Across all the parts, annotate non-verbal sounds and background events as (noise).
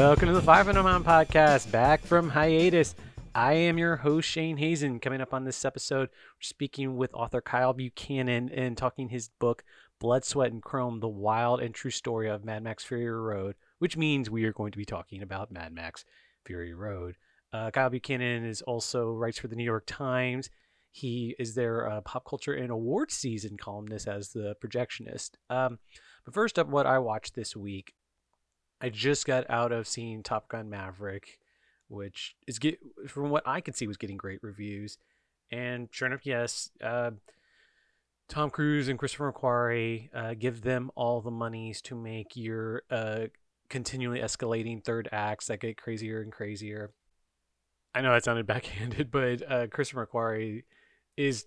Welcome to the Five and a Man podcast, back from hiatus. I am your host, Shane Hazen. Coming up on this episode, we're speaking with author Kyle Buchanan and talking his book, Blood, Sweat, and Chrome The Wild and True Story of Mad Max Fury Road, which means we are going to be talking about Mad Max Fury Road. Uh, Kyle Buchanan is also writes for the New York Times. He is their uh, pop culture and award season columnist as the projectionist. Um, but first up, what I watched this week, I just got out of seeing Top Gun Maverick, which is get from what I can see was getting great reviews. And sure enough, yes, uh, Tom Cruise and Christopher McQuarrie uh, give them all the monies to make your uh, continually escalating third acts that get crazier and crazier. I know that sounded (laughs) backhanded, but uh, Christopher McQuarrie is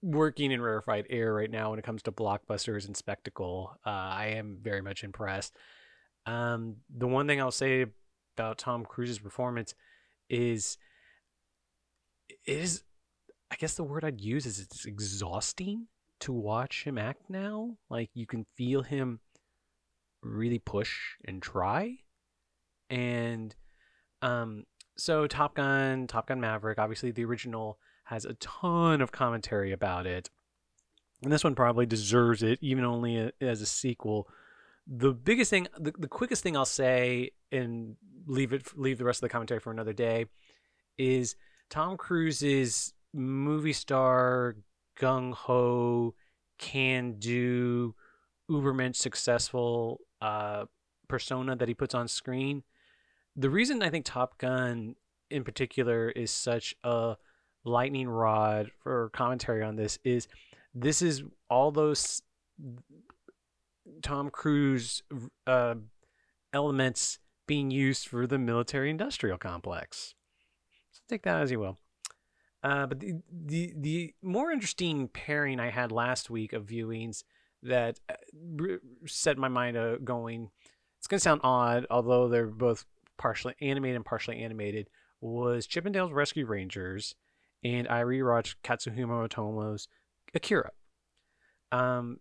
working in rarefied air right now when it comes to blockbusters and spectacle. Uh, I am very much impressed. Um, the one thing I'll say about Tom Cruise's performance is it is I guess the word I'd use is it's exhausting to watch him act now. Like you can feel him really push and try. And um so Top Gun, Top Gun Maverick, obviously the original has a ton of commentary about it. And this one probably deserves it, even only as a sequel. The biggest thing, the, the quickest thing I'll say, and leave it, leave the rest of the commentary for another day, is Tom Cruise's movie star, gung ho, can do, ubermensch successful uh, persona that he puts on screen. The reason I think Top Gun in particular is such a lightning rod for commentary on this is this is all those Tom Cruise uh, elements being used for the military industrial complex. So take that as you will. Uh, but the, the the more interesting pairing I had last week of viewings that uh, set my mind uh, going. It's gonna sound odd, although they're both partially animated and partially animated. Was Chippendales Rescue Rangers and I rewatched Katsuhiro Otomo's Akira. Um,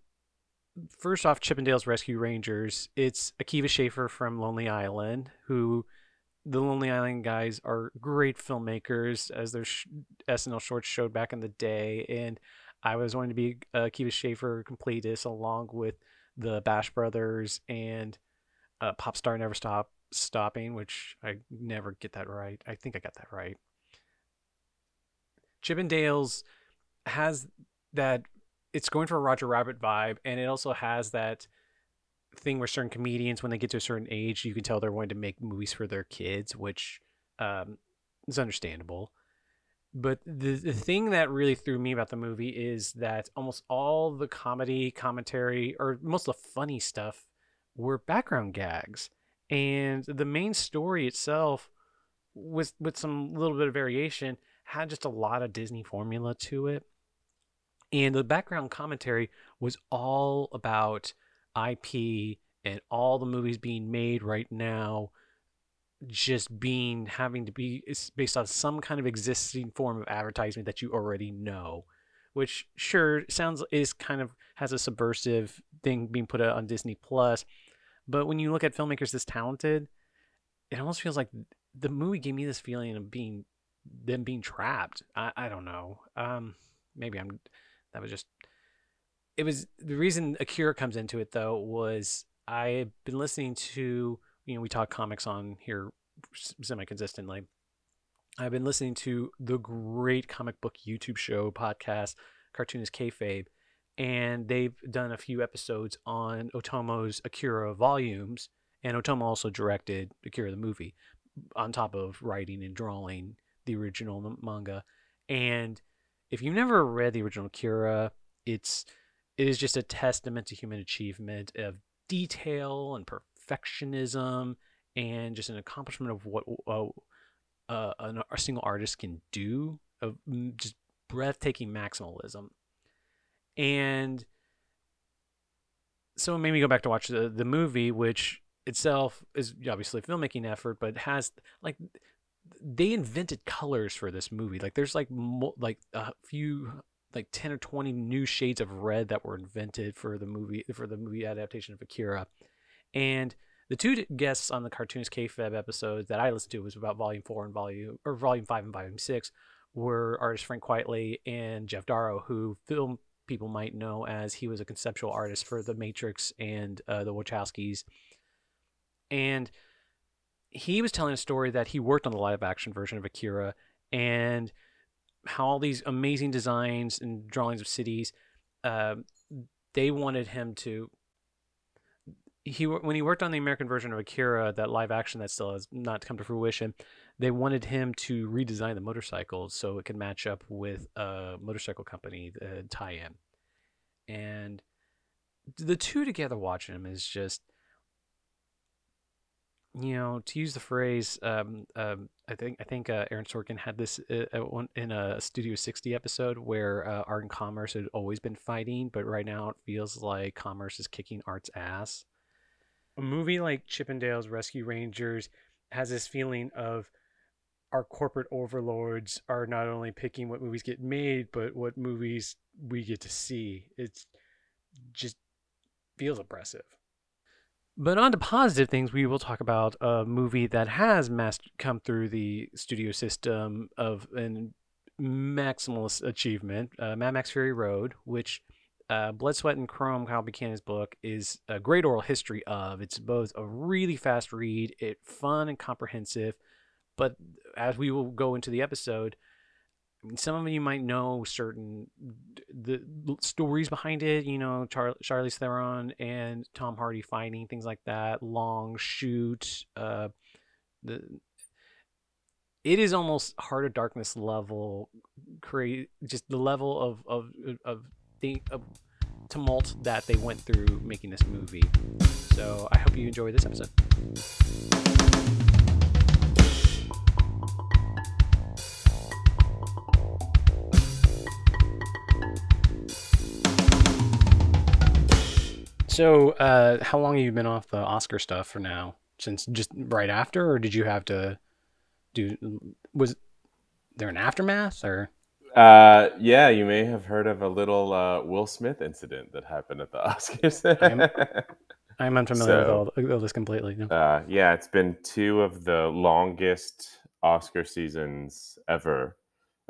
first off, Chippendales Rescue Rangers. It's Akiva Schaffer from Lonely Island, who the Lonely Island guys are great filmmakers, as their sh- SNL shorts showed back in the day. And I was wanting to be uh, Akiva Schaffer completist along with the Bash Brothers and uh, Pop Star Never Stop Stopping, which I never get that right. I think I got that right. Chippendales has that it's going for a Roger Rabbit vibe, and it also has that thing where certain comedians, when they get to a certain age, you can tell they're wanting to make movies for their kids, which um, is understandable. But the the thing that really threw me about the movie is that almost all the comedy commentary, or most of the funny stuff, were background gags, and the main story itself was with some little bit of variation had just a lot of Disney formula to it. And the background commentary was all about IP and all the movies being made right now just being having to be based on some kind of existing form of advertisement that you already know which sure sounds is kind of has a subversive thing being put out on Disney Plus but when you look at filmmakers this talented it almost feels like the movie gave me this feeling of being them being trapped. I, I don't know. Um, maybe I'm. That was just. It was the reason Akira comes into it though was I've been listening to you know we talk comics on here semi consistently. I've been listening to the great comic book YouTube show podcast, Cartoonist Kayfabe, and they've done a few episodes on Otomo's Akira volumes, and Otomo also directed Akira the movie, on top of writing and drawing the original manga. And if you've never read the original Kira, it's it is just a testament to human achievement of detail and perfectionism and just an accomplishment of what uh, uh, a single artist can do of just breathtaking maximalism. And so it made me go back to watch the, the movie, which itself is obviously a filmmaking effort, but has like they invented colors for this movie. Like there's like mo- like a few like 10 or 20 new shades of red that were invented for the movie for the movie adaptation of Akira. And the two guests on the cartoonist kayfabe episode that I listened to was about volume four and volume or volume five and volume six were artist Frank Quitely and Geof Darrow, who film people might know as he was a conceptual artist for The Matrix and uh, The Wachowskis. And he was telling a story that he worked on the live action version of Akira and how all these amazing designs and drawings of cities, uh, they wanted him to. He when he worked on the American version of Akira, that live action that still has not come to fruition, they wanted him to redesign the motorcycles so it could match up with a motorcycle company uh, tie-in and the two together watching him is just you know to use the phrase um, um, i think i think uh, aaron sorkin had this uh, in a studio 60 episode where uh, art and commerce had always been fighting but right now it feels like commerce is kicking art's ass a movie like chippendales rescue rangers has this feeling of our corporate overlords are not only picking what movies get made, but what movies we get to see. It's just feels oppressive. But on to positive things, we will talk about a movie that has mass- come through the studio system of an maximalist achievement, uh, Mad Max Fury Road, which uh, Blood, Sweat, and Chrome, Kyle Buchanan's book, is a great oral history of. It's both a really fast read, it fun and comprehensive, but as we will go into the episode, some of you might know certain the stories behind it. You know, Char- Charlize Theron and Tom Hardy fighting things like that. Long shoot. Uh, the it is almost Heart of Darkness level. Create just the level of of of the of tumult that they went through making this movie. So I hope you enjoy this episode. So, uh, how long have you been off the Oscar stuff for now? Since just right after, or did you have to do? Was there an aftermath, or? Uh, yeah, you may have heard of a little uh, Will Smith incident that happened at the (laughs) Oscars. I'm, I'm unfamiliar so, with all, all, this completely. No. Uh, yeah, it's been two of the longest Oscar seasons ever.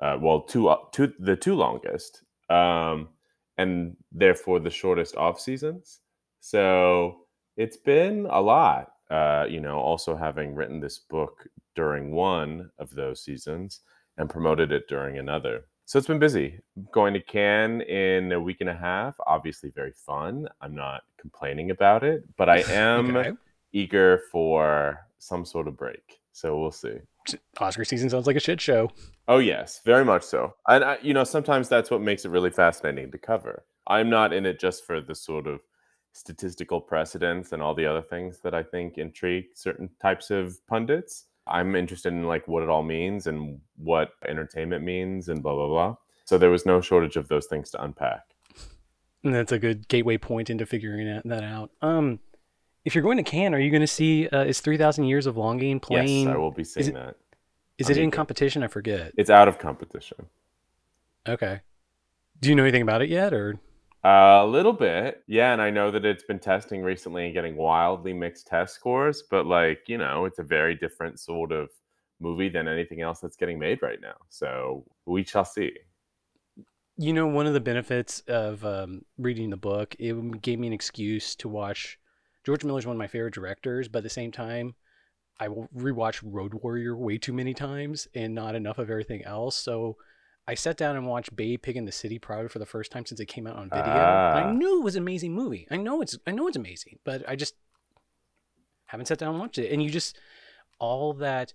Uh, well, two, uh, two, the two longest, um, and therefore the shortest off seasons. So it's been a lot. Uh, you know, also having written this book during one of those seasons and promoted it during another. So it's been busy. Going to Cannes in a week and a half, obviously very fun. I'm not complaining about it, but I (laughs) am okay. eager for some sort of break. So we'll see. Oscar season sounds like a shit show. Oh yes, very much so. And I, you know, sometimes that's what makes it really fascinating to cover. I'm not in it just for the sort of statistical precedents and all the other things that I think intrigue certain types of pundits. I'm interested in like what it all means and what entertainment means and blah blah blah. So there was no shortage of those things to unpack. And that's a good gateway point into figuring that out. Um, if you're going to Cannes, are you going to see uh, is Three Thousand Years of Longing playing? Yes, I will be seeing is it, that. Is it in competition? I forget. It's out of competition. Okay. Do you know anything about it yet, or? A little bit, yeah, and I know that it's been testing recently and getting wildly mixed test scores, but like, you know, it's a very different sort of movie than anything else that's getting made right now. So we shall see. You know, one of the benefits of um, reading the book, it gave me an excuse to watch. George Miller's one of my favorite directors, but at the same time, I will rewatch Road Warrior way too many times and not enough of everything else. So I sat down and watched Babe Pig in the City probably for the first time since it came out on video. I ah. knew it was an amazing movie. I know it's I know it's amazing, but I just haven't sat down and watched it. And you just all that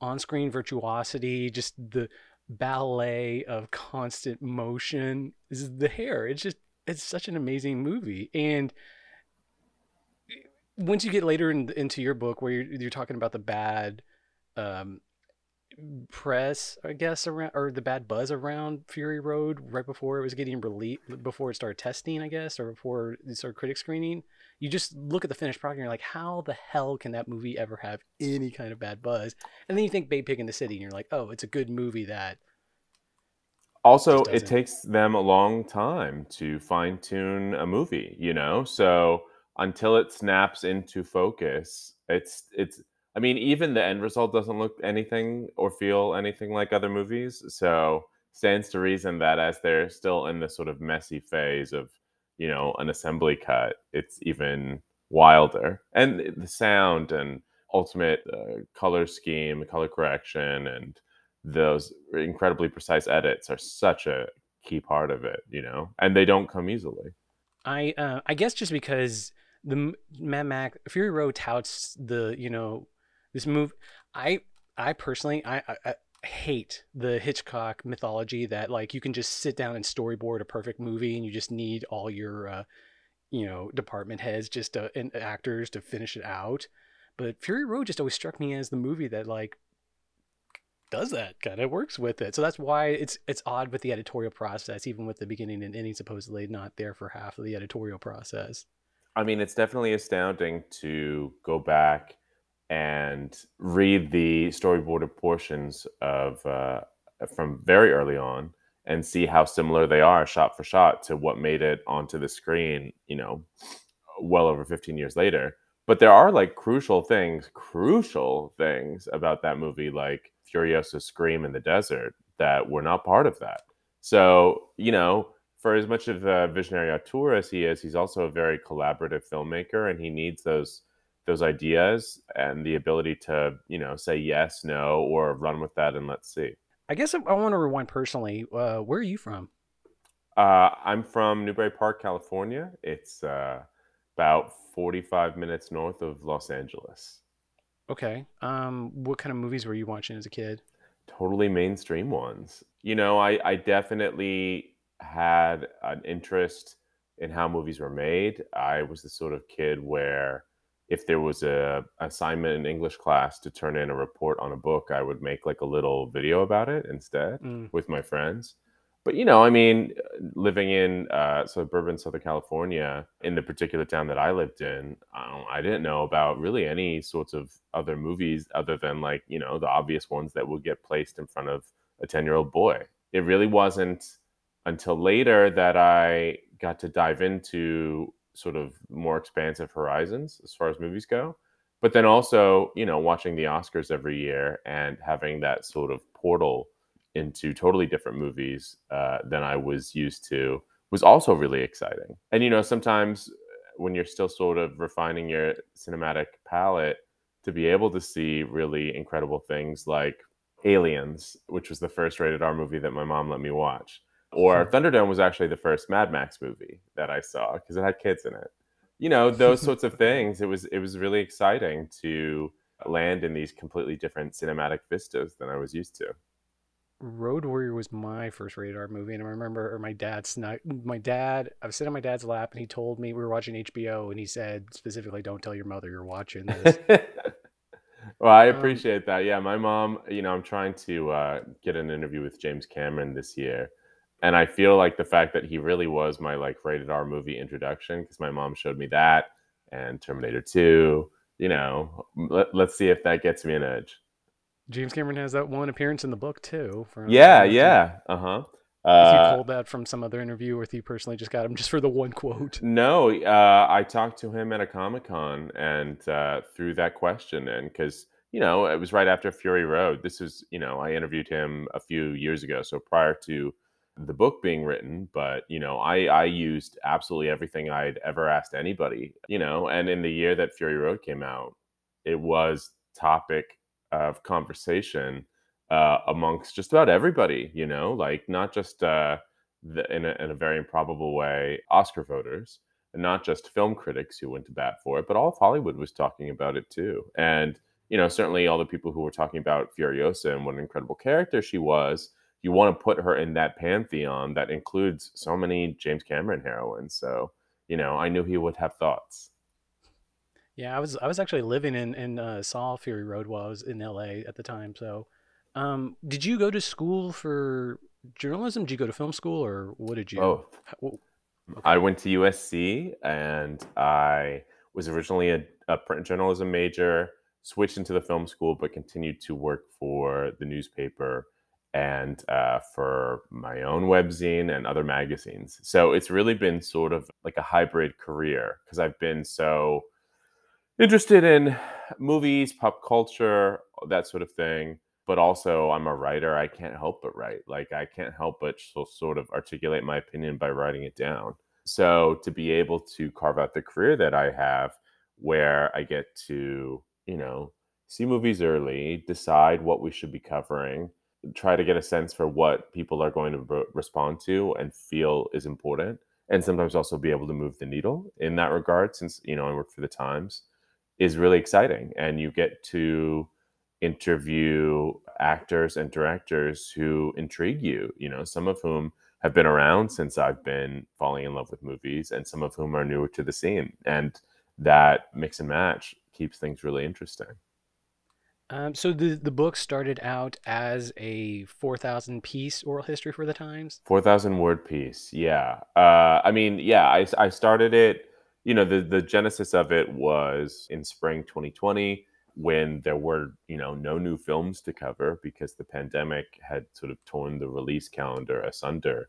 on-screen virtuosity, just the ballet of constant motion is the hair. It's just it's such an amazing movie. And once you get later in, into your book where you're, you're talking about the bad um, press, I guess, around or the bad buzz around Fury Road right before it was getting released, before it started testing, I guess, or before it started critic screening. You just look at the finished product and you're like, how the hell can that movie ever have any kind of bad buzz? And then you think Babe Pig in the City, and you're like, oh, it's a good movie that. Also, it takes them a long time to fine tune a movie, you know? So until it snaps into focus, it's it's I mean, even the end result doesn't look anything or feel anything like other movies. So stands to reason that as they're still in this sort of messy phase of, you know, an assembly cut, it's even wilder. And the sound and ultimate uh, color scheme, color correction, and those incredibly precise edits are such a key part of it, you know, and they don't come easily. I uh, I guess just because the Mad Max Fury Road touts the you know this move. I I personally I, I, I hate the Hitchcock mythology that like you can just sit down and storyboard a perfect movie and you just need all your uh, you know department heads just to, and actors to finish it out. But Fury Road just always struck me as the movie that like does that kind of works with it. So that's why it's it's odd with the editorial process, even with the beginning and ending supposedly not there for half of the editorial process. I mean, it's definitely astounding to go back and read the storyboarded portions of uh, from very early on and see how similar they are shot for shot to what made it onto the screen you know well over 15 years later. But there are like crucial things crucial things about that movie like furiosa's scream in the desert that were not part of that. So you know for as much of a visionary auteur as he is he's also a very collaborative filmmaker and he needs those those ideas and the ability to you know say yes no or run with that and let's see. I guess i, I want to rewind personally uh, where are you from? Uh, i'm from newbury park california. It's uh, about 45 minutes north of los angeles. Okay um, what kind of movies were you watching as a kid? Totally mainstream ones. You know i, I definitely had an interest in how movies were made. I was the sort of kid where if there was a assignment in English class to turn in a report on a book, I would make like a little video about it instead mm. with my friends. But you know, I mean, living in uh, suburban Southern California, in the particular town that I lived in, I, I didn't know about really any sorts of other movies other than like you know the obvious ones that would get placed in front of a ten-year-old boy. It really wasn't until later that I got to dive into sort of more expansive horizons as far as movies go. But then also, you know, watching the Oscars every year and having that sort of portal into totally different movies uh, than I was used to was also really exciting. And you know, sometimes when you're still sort of refining your cinematic palette, to be able to see really incredible things like Aliens, which was the first rated R movie that my mom let me watch, or Thunderdome was actually the first Mad Max movie that I saw because it had kids in it. You know, those sorts of (laughs) things. It was it was really exciting to land in these completely different cinematic vistas than I was used to. Road Warrior was my first rated R movie, and I remember my dad's snuck my dad. I was sitting on my dad's lap, and he told me we were watching HBO, and he said specifically, "Don't tell your mother you're watching this." (laughs) well, I um, appreciate um, that. Yeah, my mom. You know, I'm trying to uh, get an interview with James Cameron this year, and I feel like the fact that he really was my like rated R movie introduction because my mom showed me that and Terminator 2. You know, let, let's see if that gets me an edge. James Cameron has that one appearance in the book too. yeah, yeah, uh huh. uh huh. you pulled that from some other interview, or if you personally just got him just for the one quote? No, uh, I talked to him at a Comic Con and uh, threw that question in because you know it was right after Fury Road. This is you know I interviewed him a few years ago, so prior to the book being written, but you know, I I used absolutely everything I'd ever asked anybody, you know, and in the year that Fury Road came out, it was topic of conversation uh, amongst just about everybody, you know, like not just uh, the, in, a, in a very improbable way, Oscar voters, and not just film critics who went to bat for it, but all of Hollywood was talking about it too. And, you know, certainly all the people who were talking about Furiosa and what an incredible character she was you want to put her in that pantheon that includes so many James Cameron heroines. So, you know, I knew he would have thoughts. Yeah, I was I was actually living in in uh, saw Fury Road while I was in LA at the time. So, um, did you go to school for journalism? Did you go to film school, or what did you? Both. Okay. I went to USC, and I was originally a, a print journalism major. Switched into the film school, but continued to work for the newspaper and uh, for my own webzine and other magazines. So it's really been sort of like a hybrid career because I've been so interested in movies, pop culture, that sort of thing. But also, I'm a writer. I can't help but write. Like, I can't help but sort of articulate my opinion by writing it down. So, to be able to carve out the career that I have, where I get to, you know, see movies early, decide what we should be covering, try to get a sense for what people are going to re- respond to and feel is important, and sometimes also be able to move the needle in that regard, since, you know, I work for the Times is really exciting. And you get to interview actors and directors who intrigue you, you know, some of whom have been around since I've been falling in love with movies, and some of whom are newer to the scene. And that mix and match keeps things really interesting. Um, so the the book started out as a four thousand piece oral history for the Times. Four thousand word piece, yeah. Uh, I mean, yeah, I, I started it you know the the genesis of it was in spring 2020 when there were you know no new films to cover because the pandemic had sort of torn the release calendar asunder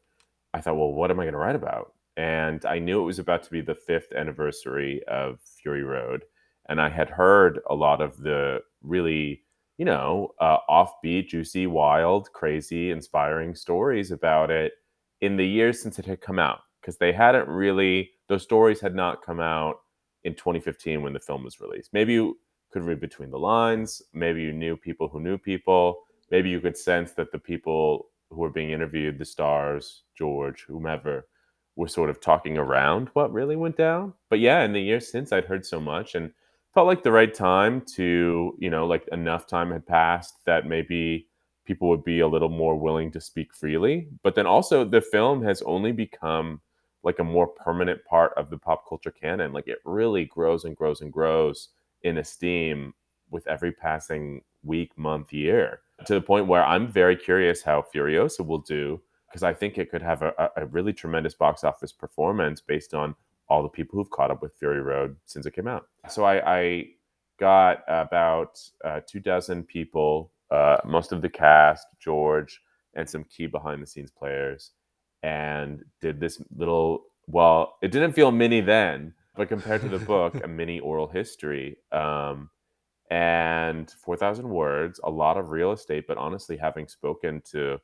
i thought well what am i going to write about and i knew it was about to be the fifth anniversary of fury road and i had heard a lot of the really you know uh, offbeat juicy wild crazy inspiring stories about it in the years since it had come out because they hadn't really those stories had not come out in 2015 when the film was released. Maybe you could read between the lines. Maybe you knew people who knew people. Maybe you could sense that the people who were being interviewed, the stars, George, whomever, were sort of talking around what really went down. But yeah, in the years since, I'd heard so much and felt like the right time to, you know, like enough time had passed that maybe people would be a little more willing to speak freely. But then also, the film has only become like a more permanent part of the pop culture canon. Like it really grows and grows and grows in esteem with every passing week, month, year to the point where I'm very curious how Furiosa will do because I think it could have a, a, really tremendous box office performance based on all the people who've caught up with Fury Road since it came out. So I, I got about uh, two dozen people, uh, most of the cast, George, and some key behind the scenes players and did this little well it didn't feel mini then but compared to the book a (laughs) mini oral history um, and 4000 words a lot of real estate but honestly having spoken to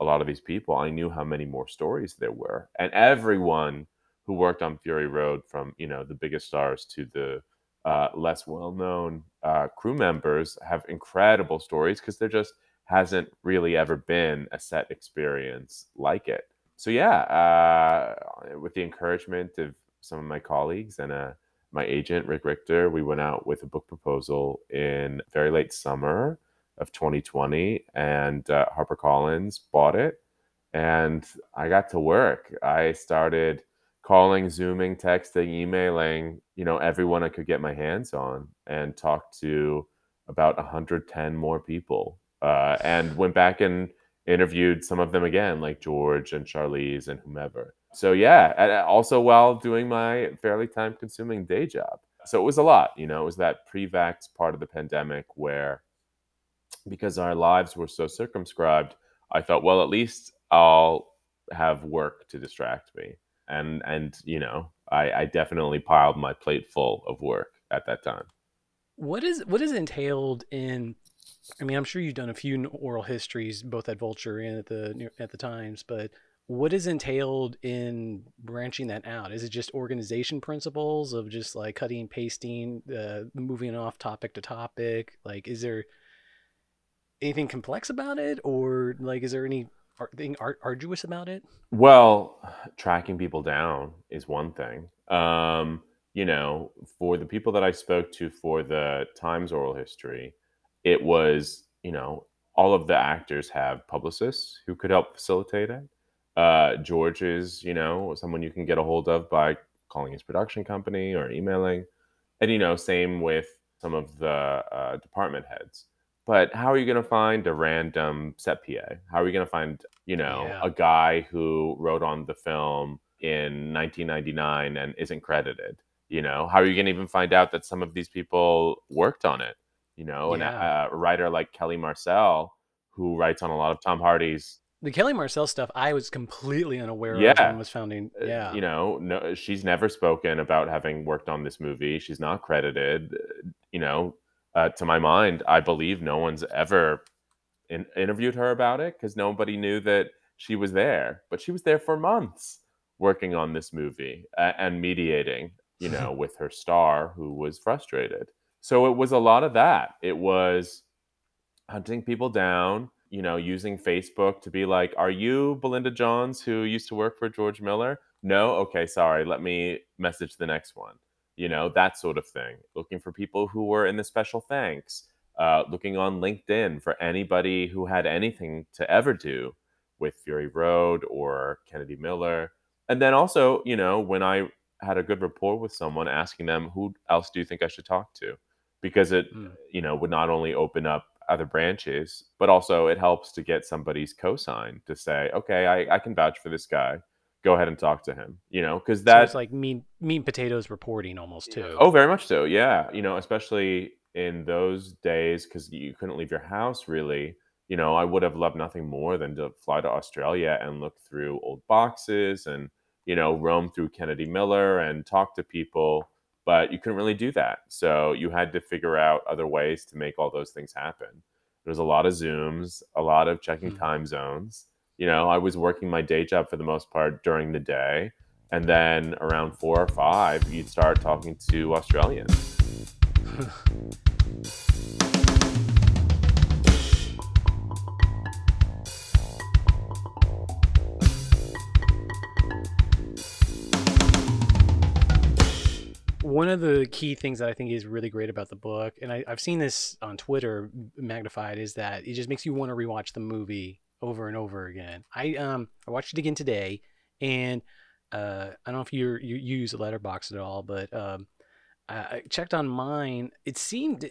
a lot of these people i knew how many more stories there were and everyone who worked on fury road from you know the biggest stars to the uh, less well-known uh, crew members have incredible stories because there just hasn't really ever been a set experience like it so yeah, uh, with the encouragement of some of my colleagues and uh, my agent Rick Richter, we went out with a book proposal in very late summer of 2020, and uh, HarperCollins bought it, and I got to work. I started calling, zooming, texting, emailing, you know, everyone I could get my hands on, and talked to about 110 more people, uh, and went back and interviewed some of them again, like George and Charlize and whomever. So yeah, also while doing my fairly time consuming day job. So it was a lot, you know, it was that pre-vax part of the pandemic where because our lives were so circumscribed, I thought, well, at least I'll have work to distract me. And and you know, I, I definitely piled my plate full of work at that time. What is what is entailed in I mean, I'm sure you've done a few oral histories, both at Vulture and at the at the Times. But what is entailed in branching that out? Is it just organization principles of just like cutting pasting, uh, moving off topic to topic? Like, is there anything complex about it, or like, is there any thing arduous about it? Well, tracking people down is one thing. Um, you know, for the people that I spoke to for the Times oral history, it was, you know, all of the actors have publicists who could help facilitate it. Uh, George is, you know, someone you can get a hold of by calling his production company or emailing. And, you know, same with some of the uh, department heads. But how are you going to find a random set PA? How are you going to find, you know, yeah. a guy who wrote on the film in 1999 and isn't credited? You know, how are you going to even find out that some of these people worked on it? you know, yeah. and a, a, writer like Kelly Marcel, who writes on a lot of Tom Hardy's. The Kelly Marcel stuff, I was completely unaware Yeah. of when it was founding. uh, Yeah. You know, no, she's never spoken about having worked on this movie. She's not credited. uh, You know, uh, to my mind, I believe no one's ever in, interviewed her about it because nobody knew that she was there. But she was there for months working on this movie uh, and mediating, you (laughs) know, with her star who was frustrated. So it was a lot of that. It was hunting people down, you know, using Facebook to be like, Are you Belinda Johns who used to work for George Miller? No? Okay, sorry. Let me message the next one. You know, that sort of thing. Looking for people who were in the special thanks, uh, looking on LinkedIn for anybody who had anything to ever do with Fury Road or Kennedy Miller. And then also, you know, when I had a good rapport with someone, asking them, Who else do you think I should talk to? Because it, Mm. you know, would not only open up other branches, but also it helps to get somebody's cosign to say, okay, I, I can vouch for this guy. Go ahead and talk to him. You know, because So like meat, meat and potatoes reporting almost too. Oh, very much so. Yeah. You know, especially in those days because you couldn't leave your house really. You know, I would have loved nothing more than to fly to Australia and look through old boxes and, you know, roam through Kennedy Miller and talk to people. But you couldn't really do that. So you had to figure out other ways to make all those things happen. There's a lot of Zooms, a lot of checking Hmm. time zones. You know, I was working my day job for the most part during the day. And then around four or five, you'd start talking to Australians. One of the key things that I think is really great about the book, and I, I've seen this on Twitter magnified, is that it just makes you want to rewatch the movie over and over again. I um I watched it again today, and uh, I don't know if you're, you you use a Letterboxd at all, but um, I I checked on mine. It seemed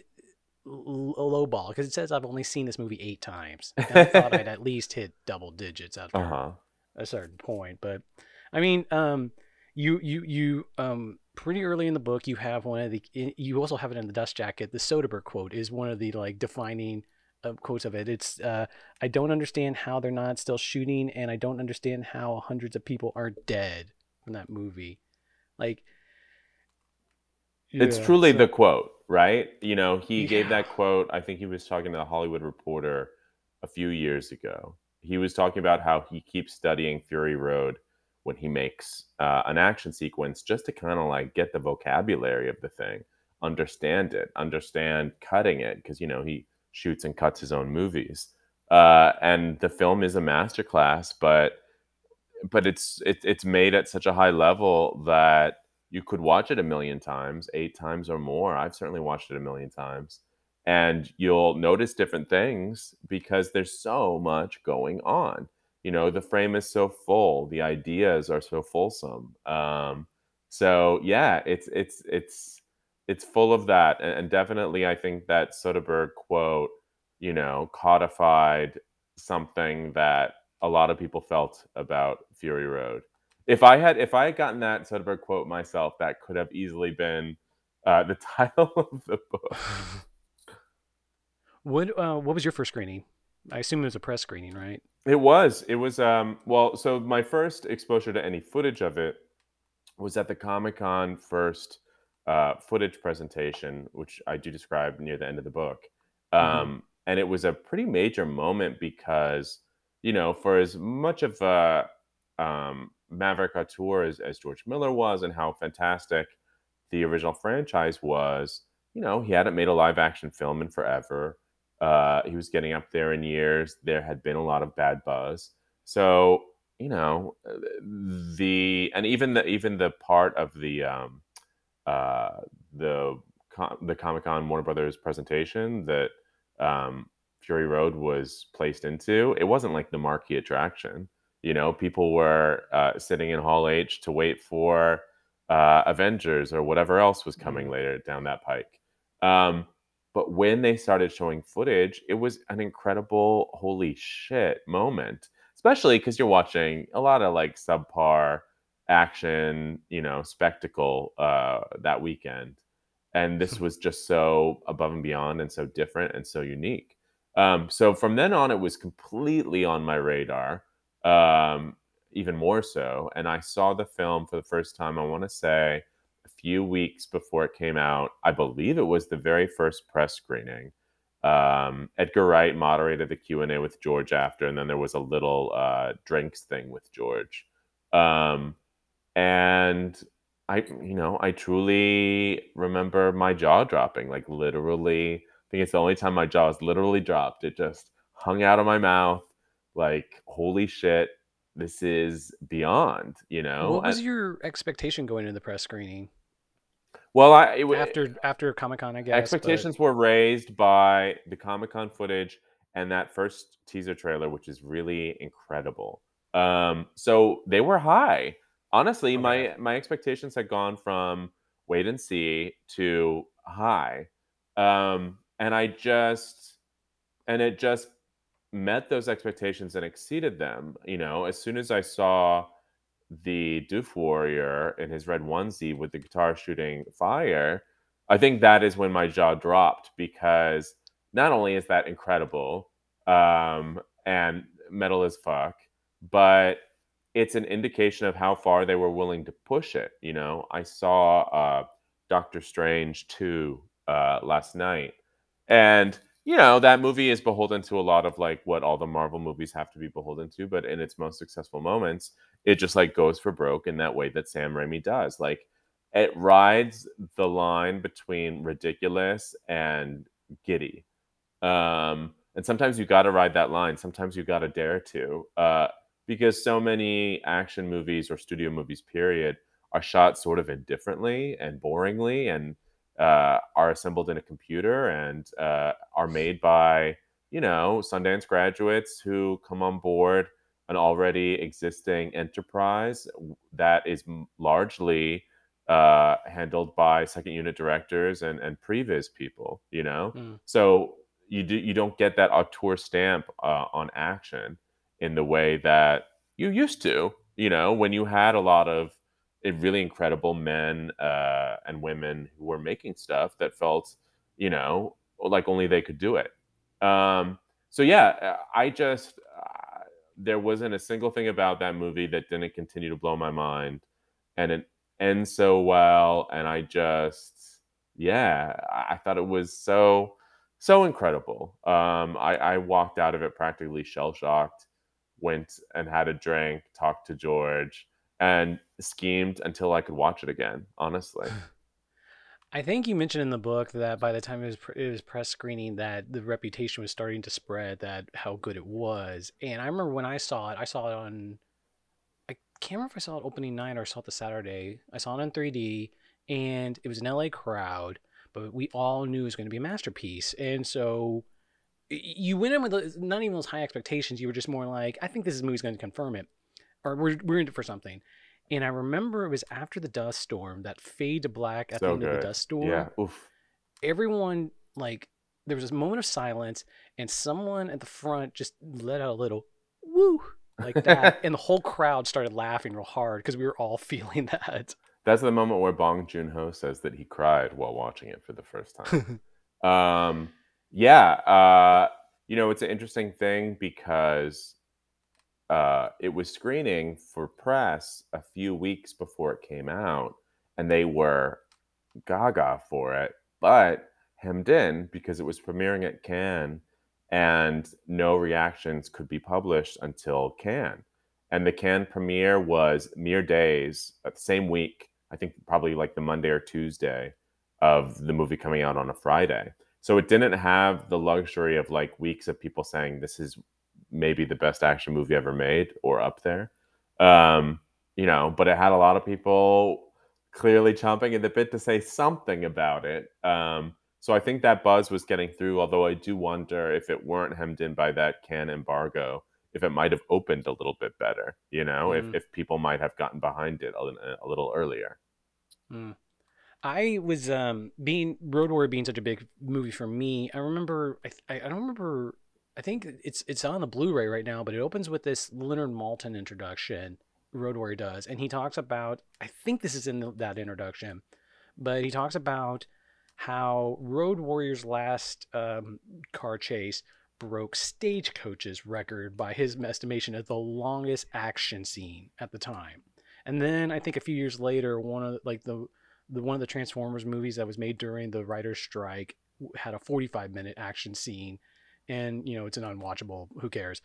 l- a low ball because it says I've only seen this movie eight times. And I thought I'd (laughs) at least hit double digits after Uh huh. a certain point. But I mean, um, you you you um pretty early in the book you have one of the you also have it in the dust jacket. The Soderbergh quote is one of the like defining uh, quotes of it. It's uh, I don't understand how they're not still shooting, and I don't understand how hundreds of people aren't dead from that movie. Like. It's truly so- the quote, right? You know, he gave that quote. I think he was talking to the Hollywood Reporter a few years ago. He was talking about how he keeps studying Fury Road when he makes uh, an action sequence just to kind of like get the vocabulary of the thing, understand it, understand cutting it, because, you know, he shoots and cuts his own movies. Uh, and the film is a masterclass, but but it's it, it's made at such a high level that you could watch it a million times, eight times or more. I've certainly watched it a million times, and you'll notice different things because there's so much going on. You know, the frame is so full, the ideas are so fulsome. Um, so yeah, it's it's it's it's full of that, and, and definitely, I think that Soderbergh quote, you know, codified something that a lot of people felt about Fury Road. If I had if I had gotten that Soderbergh quote myself, that could have easily been uh, the (laughs) title of the book. (laughs) What uh, what was your first screening? I assume it was a press screening, right? It was. It was. Um. Well, so my first exposure to any footage of it was at the Comic Con first uh, footage presentation, which I do describe near the end of the book. Um, And it was a pretty major moment because, you know, for as much of a um, Maverick Auteur as, as George Miller was and how fantastic the original franchise was, you know, he hadn't made a live action film in forever. Uh, he was getting up there in years. There had been a lot of bad buzz. So, you know, uh, the and even the even the part of the um, uh, the the Comic Con Warner Brothers presentation that um, Fury Road was placed into, it wasn't like the marquee attraction. You know, people were uh, sitting in Hall H to wait for uh, Avengers or whatever else was coming Mhm. later down that pike. Um, but when they started showing footage, it was an incredible holy shit moment, especially because you're watching a lot of like subpar action, you know, spectacle uh, that weekend. And this was just so above and beyond and so different and so unique. Um, so from then on, it was completely on my radar, um, even more so. And I saw the film for the first time. I want to say a few weeks before it came out. I believe it was the very first press screening. Um, Edgar Wright moderated the Q and A with George after, and then there was a little uh, drinks thing with George. Um, and I, you know, I truly remember my jaw dropping, like literally. I think it's the only time my jaw has literally dropped. It just hung out of my mouth, like holy shit, this is beyond. You know, what was and, your expectation going into the press screening? Well, I it, after after Comic Con, I guess expectations but... were raised by the Comic Con footage and that first teaser trailer, which is really incredible. Um, so they were high honestly, okay. my my expectations had gone from wait and see to high, um, and I just and it just met those expectations and exceeded them. You know, as soon as I saw the Doof Warrior in his red onesie with the guitar shooting fire, I think that is when my jaw dropped because not only is that incredible um, and metal as fuck, but it's an indication of how far they were willing to push it. You know, I saw uh, Doctor Strange 2 uh, last night, and you know that movie is beholden to a lot of like what all the Marvel movies have to be beholden to, but in its most successful moments, it just like goes for broke in that way that Sam Raimi does. Like it rides the line between ridiculous and giddy. Um, and sometimes you got to ride that line. Sometimes you got to dare to. Uh, because so many action movies or studio movies, period, are shot sort of indifferently and boringly and uh, are assembled in a computer and uh, are made by, you know, Sundance graduates who come on board an already existing enterprise that is largely uh, handled by second unit directors and, and previs people, you know? Mm. So you do you don't get that auteur stamp uh, on action in the way that you used to, you know, when you had a lot of eh, really incredible men uh, and women who were making stuff that felt, you know, like only they could do it. Um, so yeah, uh, I just uh, there wasn't a single thing about that movie that didn't continue to blow my mind, and it ends so well, and I just yeah, I thought it was so so incredible. Um, I, I walked out of it practically shell shocked went and had a drink, talked to George, and schemed until I could watch it again. Honestly. (sighs) I think you mentioned in the book that by the time it was, it was press screening, that the reputation was starting to spread that how good it was. And I remember when I saw it, I saw it on, I can't remember if I saw it opening night or I saw it the Saturday. I saw it in 3D, and it was an LA crowd, but we all knew it was going to be a masterpiece. And so you went in with not even those high expectations. You were just more like, I think this movie's going to confirm it, or we're we're in it for something. And I remember it was after the dust storm, that fade to black at so the end good. of the dust storm. Yeah. Oof. Everyone like there was this moment of silence, and someone at the front just let out a little woo like that, (laughs) and the whole crowd started laughing real hard because we were all (laughs) feeling that. That's the moment where Bong Joon Ho says that he cried while watching it for the first time. (laughs) um, yeah, uh, you know, it's an interesting thing because uh, it was screening for press a few weeks before it came out, and they were gaga for it, but hemmed in because it was premiering at Cannes, and no reactions could be published until Cannes. And the Cannes premiere was mere days, uh, the same week, I think probably like the Monday or Tuesday of the movie coming out on a Friday. So it didn't have the luxury of like weeks of people saying this is maybe the best action movie ever made or up there. Um, you know, but it had a lot of people clearly chomping at the bit to say something about it. Um, so I think that buzz was getting through, although I do wonder if it weren't hemmed in by that Cannes embargo, if it might have opened a little bit better, you know, mm. if, if people might have gotten behind it a, a little earlier. Mm. I was um being Road Warrior being such a big movie for me. I remember I, I don't remember. I think it's it's on the Blu-ray right now, but it opens with this Leonard Maltin introduction. Road Warrior does, and he talks about. I think this is in the, that introduction, but he talks about how Road Warrior's last um, car chase broke Stagecoach's record by his estimation as the longest action scene at the time. And then I think a few years later, one of like the the one of the Transformers movies that was made during the writer's strike had a 45 minute action scene, and you know it's an unwatchable. Who cares?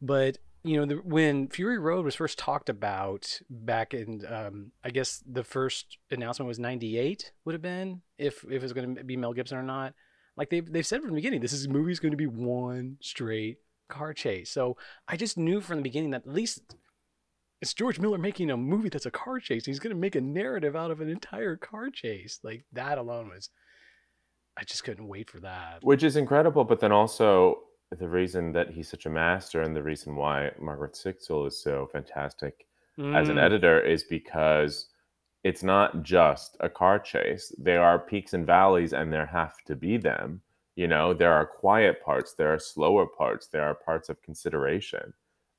But you know the, when Fury Road was first talked about back in, um, I guess the first announcement was 98 would have been if if it was going to be Mel Gibson or not. Like they've they've said from the beginning, this is movie is going to be one straight car chase. So I just knew from the beginning that at least it's George Miller making a movie that's a car chase. He's going to make a narrative out of an entire car chase. Like that alone was, I just couldn't wait for that. Which is incredible, but then also the reason that he's such a master and the reason why Margaret Sixel is so fantastic mm. as an mm. editor is because it's not just a car chase. There are peaks and valleys, and there have to be them. You know, there are quiet parts, there are slower parts, there are parts of consideration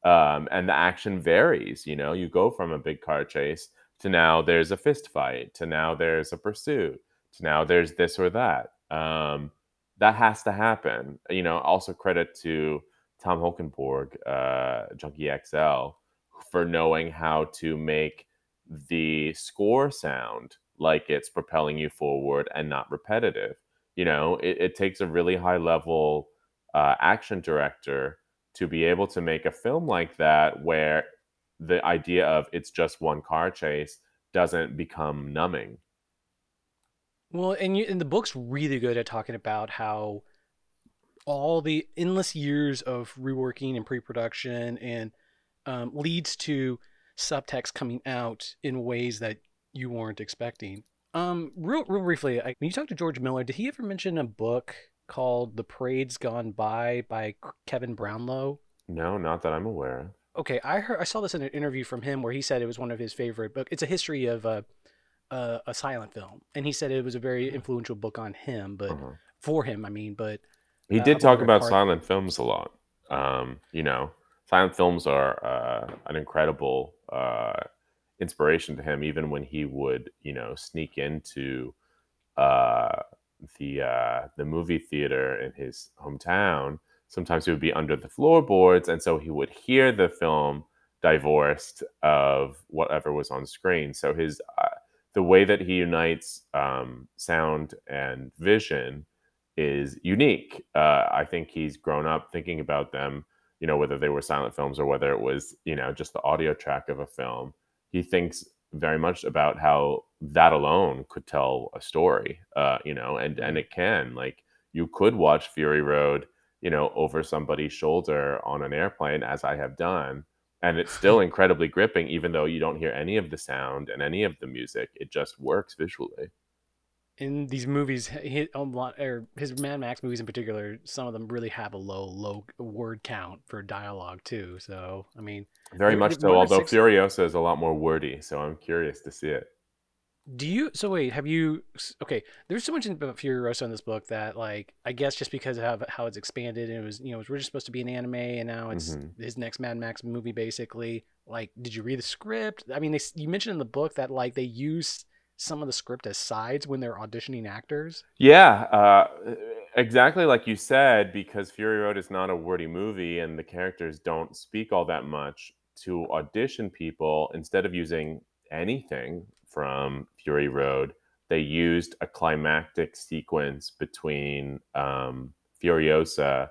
um, and the action varies. You know, you go from a big car chase to now there's a fist fight, to now there's a pursuit, to now there's this or that. Um, that has to happen. You know, also credit to Tom Holkenborg, uh, Junkie XL, for knowing how to make the score sound like it's propelling you forward and not repetitive. You know, it, it takes a really high level uh, action director to be able to make a film like that where the idea of it's just one car chase doesn't become numbing. Well, and, you, and the book's really good at talking about how all the endless years of reworking and pre-production and um, leads to subtext coming out in ways that you weren't expecting. Um, real, real briefly, I, when you talked to George Miller, did he ever mention a book called The Parade's Gone By by Kevin Brownlow? No, not that I'm aware of. Okay, I heard I saw this in an interview from him where he said it was one of his favorite books. It's a history of a, a, a silent film, and he said it was a very influential book on him, but uh-huh. for him, I mean, but he uh, did talk about part... silent films a lot. Um, you know, silent films are uh, an incredible uh, inspiration to him, even when he would, you know, sneak into uh, the uh, the movie theater in his hometown, sometimes he would be under the floorboards, and so he would hear the film divorced of whatever was on screen. So his uh, the way that he unites um, sound and vision is unique. Uh, I think he's grown up thinking about them, you know, whether they were silent films or whether it was, you know, just the audio track of a film. He thinks very much about how that alone could tell a story, uh, you know, and and it can like you could watch Fury Road, you know, over somebody's shoulder on an airplane, as I have done, and it's still (laughs) incredibly gripping, even though you don't hear any of the sound and any of the music. It just works visually in these movies, his, a lot, or his Mad Max movies in particular, some of them really have a low, low word count for dialogue too. So, I mean, very much so. Although six... Furiosa is a lot more wordy, so I'm curious to see it. Do you? So wait, have you? Okay, there's so much about Furiosa in this book that, like, I guess just because of how it's expanded and it was, you know, it was originally supposed to be an anime, and now it's mm-hmm. his next Mad Max movie, basically. Like, did you read the script? I mean, they, you mentioned in the book that like they use some of the script as sides when they're auditioning actors? Yeah, uh, exactly like you said, because Fury Road is not a wordy movie and the characters don't speak all that much. To audition people, instead of using anything from Fury Road, they used a climactic sequence between um, Furiosa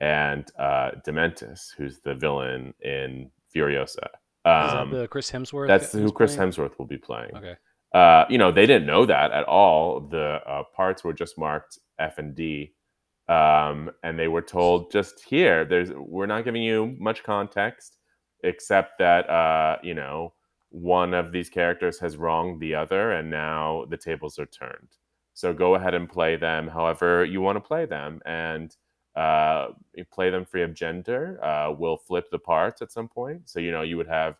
and uh, Dementus, who's the villain in Furiosa. Um, Is that um, the Chris Hemsworth? That's who Chris playing? Hemsworth will be playing. Okay. Uh, you know, they didn't know that at all. The uh, parts were just marked F and D, um, and they were told just here. There's we're not giving you much context except that uh, you know one of these characters has wronged the other, and now the tables are turned. So go ahead and play them however you want to play them, and uh, play them free of gender. Uh, we'll flip the parts at some point. So you know you would have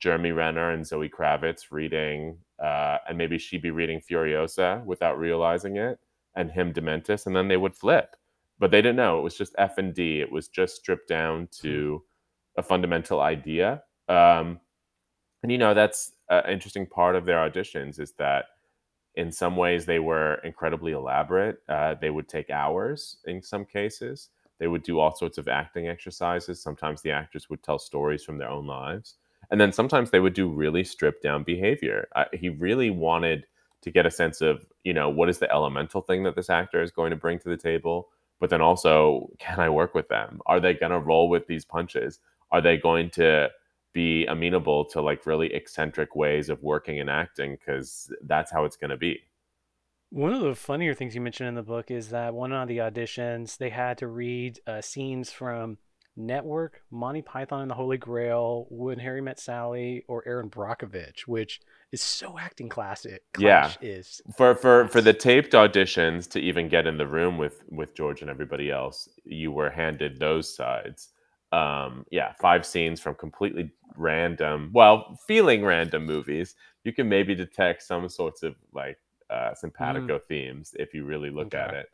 Jeremy Renner and Zoe Kravitz reading, uh, and maybe she'd be reading Furiosa without realizing it, and him Dementus, and then they would flip. But they didn't know it was just F and D. It was just stripped down to a fundamental idea. Um, and you know that's an interesting part of their auditions is that in some ways they were incredibly elaborate. Uh, they would take hours in some cases. They would do all sorts of acting exercises. Sometimes the actors would tell stories from their own lives. And then sometimes they would do really stripped down behavior. He really wanted to get a sense of, you know, what is the elemental thing that this actor is going to bring to the table? But then also, can I work with them? Are they going to roll with these punches? Are they going to be amenable to like really eccentric ways of working and acting? Because that's how it's going to be. One of the funnier things you mentioned in the book is that one of the auditions, they had to read uh, scenes from Network, Monty Python and the Holy Grail, When Harry Met Sally, or Erin Brockovich, which is so acting classic. Yeah. is for for for the taped auditions to even get in the room with with George and everybody else, you were handed those sides. Um, yeah, five scenes from completely random, well, feeling random movies. You can maybe detect some sorts of like uh, simpatico mm. themes if you really look okay. at it.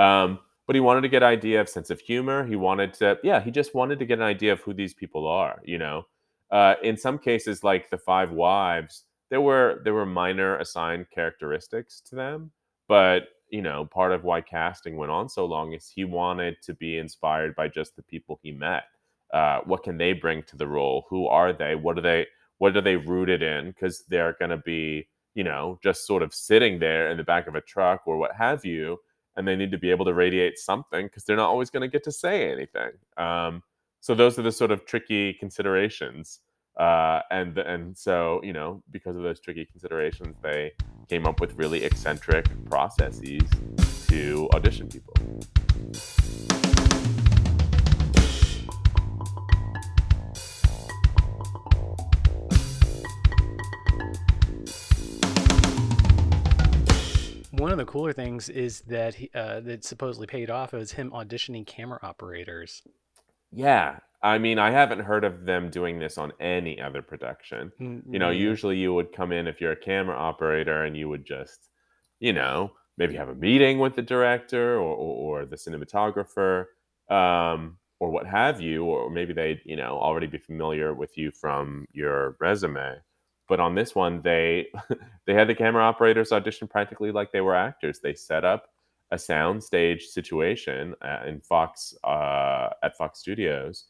Um, but he wanted to get an idea of sense of humor. He wanted to, yeah, he just wanted to get an idea of who these people are. You know, uh, in some cases, like the Five Wives, there were there were minor assigned characteristics to them, but you know, part of why casting went on so long is he wanted to be inspired by just the people he met. Uh, what can they bring to the role? Who are they? What are they? What are they rooted in? Because they're going to be, you know, just sort of sitting there in the back of a truck or what have you and they need to be able to radiate something because they're not always going to get to say anything. Um, so those are the sort of tricky considerations. Uh, and and so you know because of those tricky considerations, they came up with really eccentric processes to audition people. One of the cooler things is that he, uh, that supposedly paid off was him auditioning camera operators. Yeah, I mean, I haven't heard of them doing this on any other production. Mm-hmm. You know, usually you would come in if you're a camera operator and you would just, you know, maybe have a meeting with the director or, or, or the cinematographer um, or what have you, or maybe they'd, you know, already be familiar with you from your resume. But on this one, they (laughs) they had the camera operators audition practically like they were actors. They set up a soundstage situation uh, in Fox uh, at Fox Studios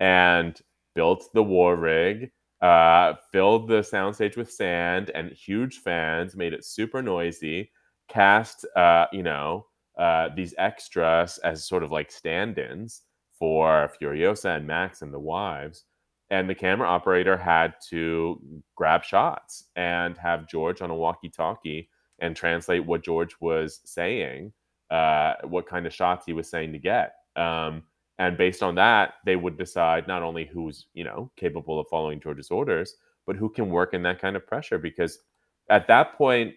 and built the war rig, uh, filled the soundstage with sand and huge fans, made it super noisy, cast uh, you know uh, these extras as sort of like stand-ins for Furiosa and Max and the wives and the camera operator had to grab shots and have George on a walkie-talkie and translate what George was saying, uh, what kind of shots he was saying to get. Um, and based on that, they would decide not only who's you know capable of following George's orders, but who can work in that kind of pressure. Because at that point,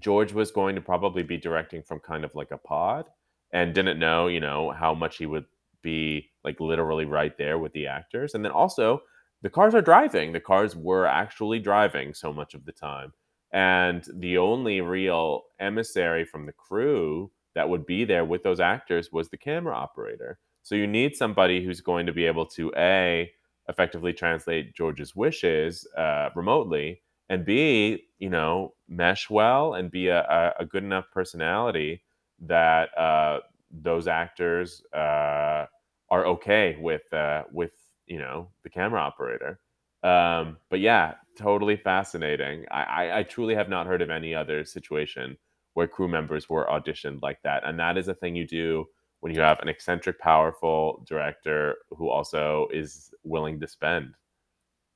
George was going to probably be directing from kind of like a pod, and didn't know you know how much he would be like literally right there with the actors. And then also, the cars are driving. The cars were actually driving so much of the time. And the only real emissary from the crew that would be there with those actors was the camera operator. So you need somebody who's going to be able to A, effectively translate George's wishes uh, remotely, and B, you know, mesh well and be a, a good enough personality that uh, those actors uh, are okay with uh, with you know the camera operator. Um, but yeah, totally fascinating. I, I, I truly have not heard of any other situation where crew members were auditioned like that, and that is a thing you do when you have an eccentric, powerful director who also is willing to spend.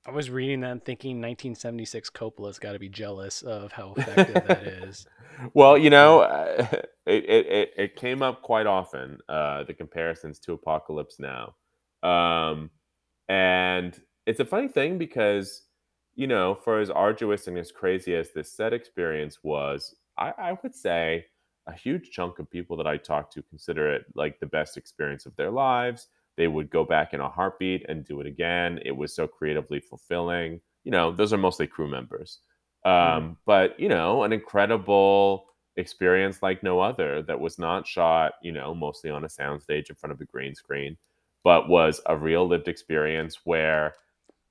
I was reading that and thinking 1976 Coppola's got to be jealous of how effective that is. (laughs) Well, you know, uh, (laughs) it, it, it came up quite often, uh, the comparisons to Apocalypse Now. Um, and it's a funny thing because, you know, for as arduous and as crazy as this set experience was, I, I would say a huge chunk of people that I talk to consider it like the best experience of their lives they would go back in a heartbeat and do it again. It was so creatively fulfilling. You know, those are mostly crew members. Um, mm. But, you know, an incredible experience like no other that was not shot, you know, mostly on a soundstage in front of a green screen, but was a real lived experience where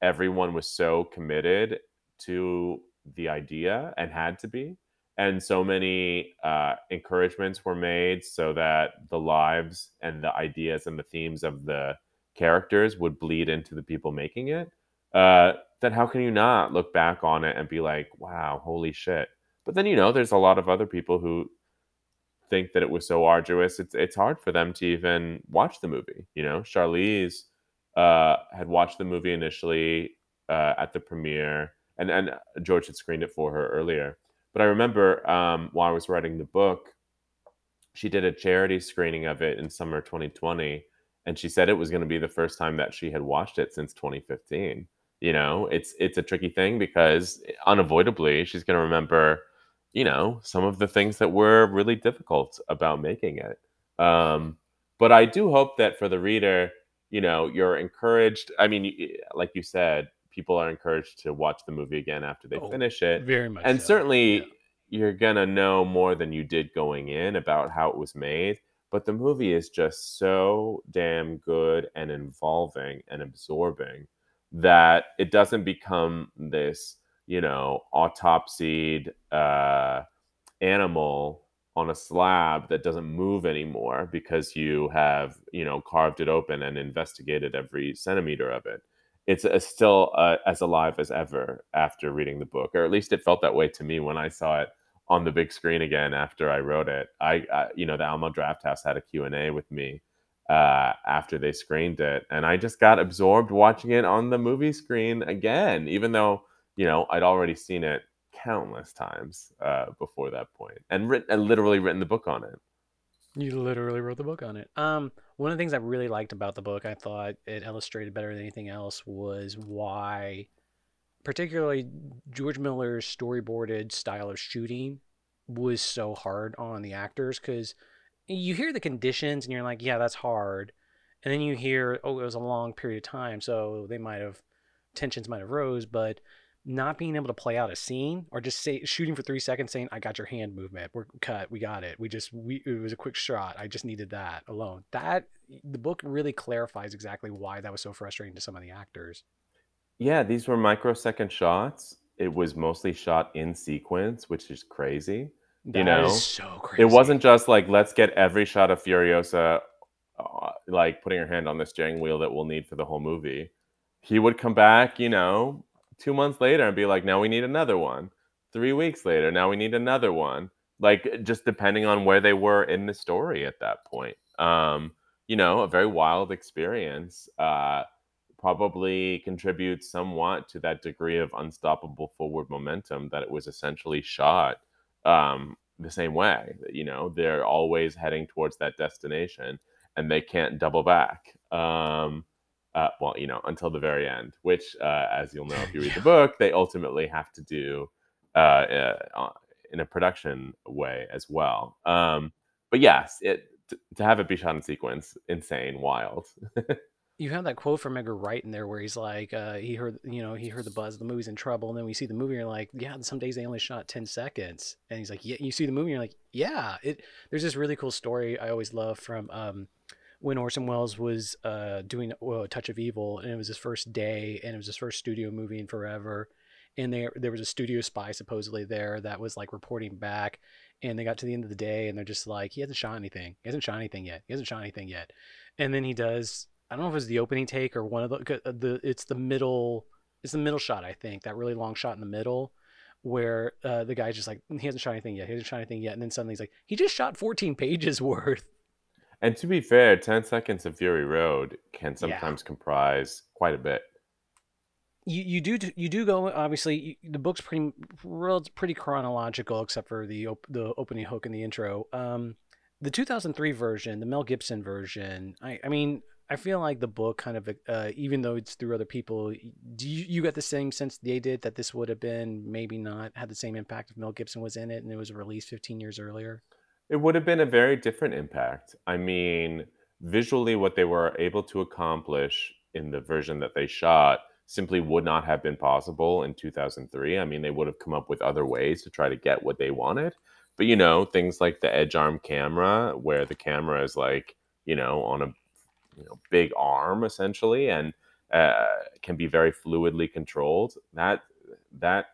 everyone was so committed to the idea and had to be and so many uh, encouragements were made so that the lives and the ideas and the themes of the characters would bleed into the people making it. Uh, then how can you not look back on it and be like wow holy shit. But then you know there's a lot of other people who think that it was so arduous it's it's hard for them to even watch the movie you know? Charlize uh, had watched the movie initially uh, at the premiere and and george had screened it for her earlier but I remember um, while I was writing the book, she did a charity screening of it in summer 2020, and she said it was going to be the first time that she had watched it since 2015. You know, it's it's a tricky thing because unavoidably she's going to remember, you know, some of the things that were really difficult about making it. Um, but I do hope that for the reader, you know, you're encouraged. I mean, like you said, people are encouraged to watch the movie again after they Oh, finish it. Very much. And so, certainly yeah. you're gonna know more than you did going in about how it was made. But the movie is just so damn good and involving and absorbing that it doesn't become this, you know, autopsied uh, animal on a slab that doesn't move anymore because you have, you know, carved it open and investigated every centimeter of it it's uh, still uh, as alive as ever after reading the book, or at least it felt that way to me when I saw it on the big screen again after I wrote it. I, uh, you know, the Alamo Drafthouse had a Q and A with me uh, after they screened it, and I just got absorbed watching it on the movie screen again, even though you know I'd already seen it countless times uh, before that point, and, written, and literally written the book on it. You literally wrote the book on it. Um, one of the things I really liked about the book, I thought it illustrated better than anything else, was why, particularly George Miller's storyboarded style of shooting was so hard on the actors because you hear the conditions and you're like, yeah, that's hard. And then you hear, oh, it was a long period of time, so they might have tensions might have rose, but not being able to play out a scene or just say shooting for three seconds saying i got your hand movement we're cut we got it we just we it was a quick shot i just needed that alone that the book really clarifies exactly why that was so frustrating to some of the actors Yeah, these were microsecond shots. It was mostly shot in sequence, which is crazy. You That is know, so crazy. it wasn't just like let's get every shot of Furiosa, uh, like putting her hand on the steering wheel that we'll need for the whole movie. He would come back, you know, two months later and be like, now we need another one. Three weeks later, now we need another one. Like just depending on where they were in the story at that point. Um, you know, a very wild experience. Uh, probably contributes somewhat to that degree of unstoppable forward momentum that it was essentially shot um, the same way. You know, they're always heading towards that destination and they can't double back. Um, uh, well, you know, until the very end, which, uh, as you'll know if you read the book, they ultimately have to do uh, uh, in a production way as well. Um, but yes, it to have it be shot in sequence, insane, wild. (laughs) you have that quote from Edgar Wright in there where he's like, uh, he heard, you know, he heard the buzz, the movie's in trouble, and then we see the movie, and you're like, yeah, some days they only shot ten seconds, and he's like, yeah, you see the movie, and you're like, yeah, it. There's this really cool story I always love from um, when Orson Welles was uh, doing well, a Touch of Evil, and it was his first day, and it was his first studio movie in forever, and there there was a studio spy supposedly there that was like reporting back, and they got to the end of the day, and they're just like, he hasn't shot anything, he hasn't shot anything yet, he hasn't shot anything yet, and then he does I don't know if it was the opening take or one of the the it's the middle it's the middle shot I think that really long shot in the middle where uh, the guy's just like he hasn't shot anything yet. He hasn't shot anything yet. And then suddenly he's like he just shot 14 pages (laughs) worth And to be fair, 10 seconds of Fury Road can yeah. sometimes comprise quite a bit. you you do you do go obviously the book's pretty pretty chronological except for the op- the opening hook and the intro. Um the 2003 version the Mel Gibson version I I mean I feel like the book kind of uh, even though it's through other people do you, you got the same sense they did that this would have been maybe not had the same impact if Mel Gibson was in it and it was released 15 years earlier It would have been a very different impact. I mean, visually, what they were able to accomplish in the version that they shot simply would not have been possible in 2003. I mean, they would have come up with other ways to try to get what they wanted. But, you know, things like the edge arm camera, where the camera is like, you know, on a you know, big arm essentially and uh, can be very fluidly controlled. That that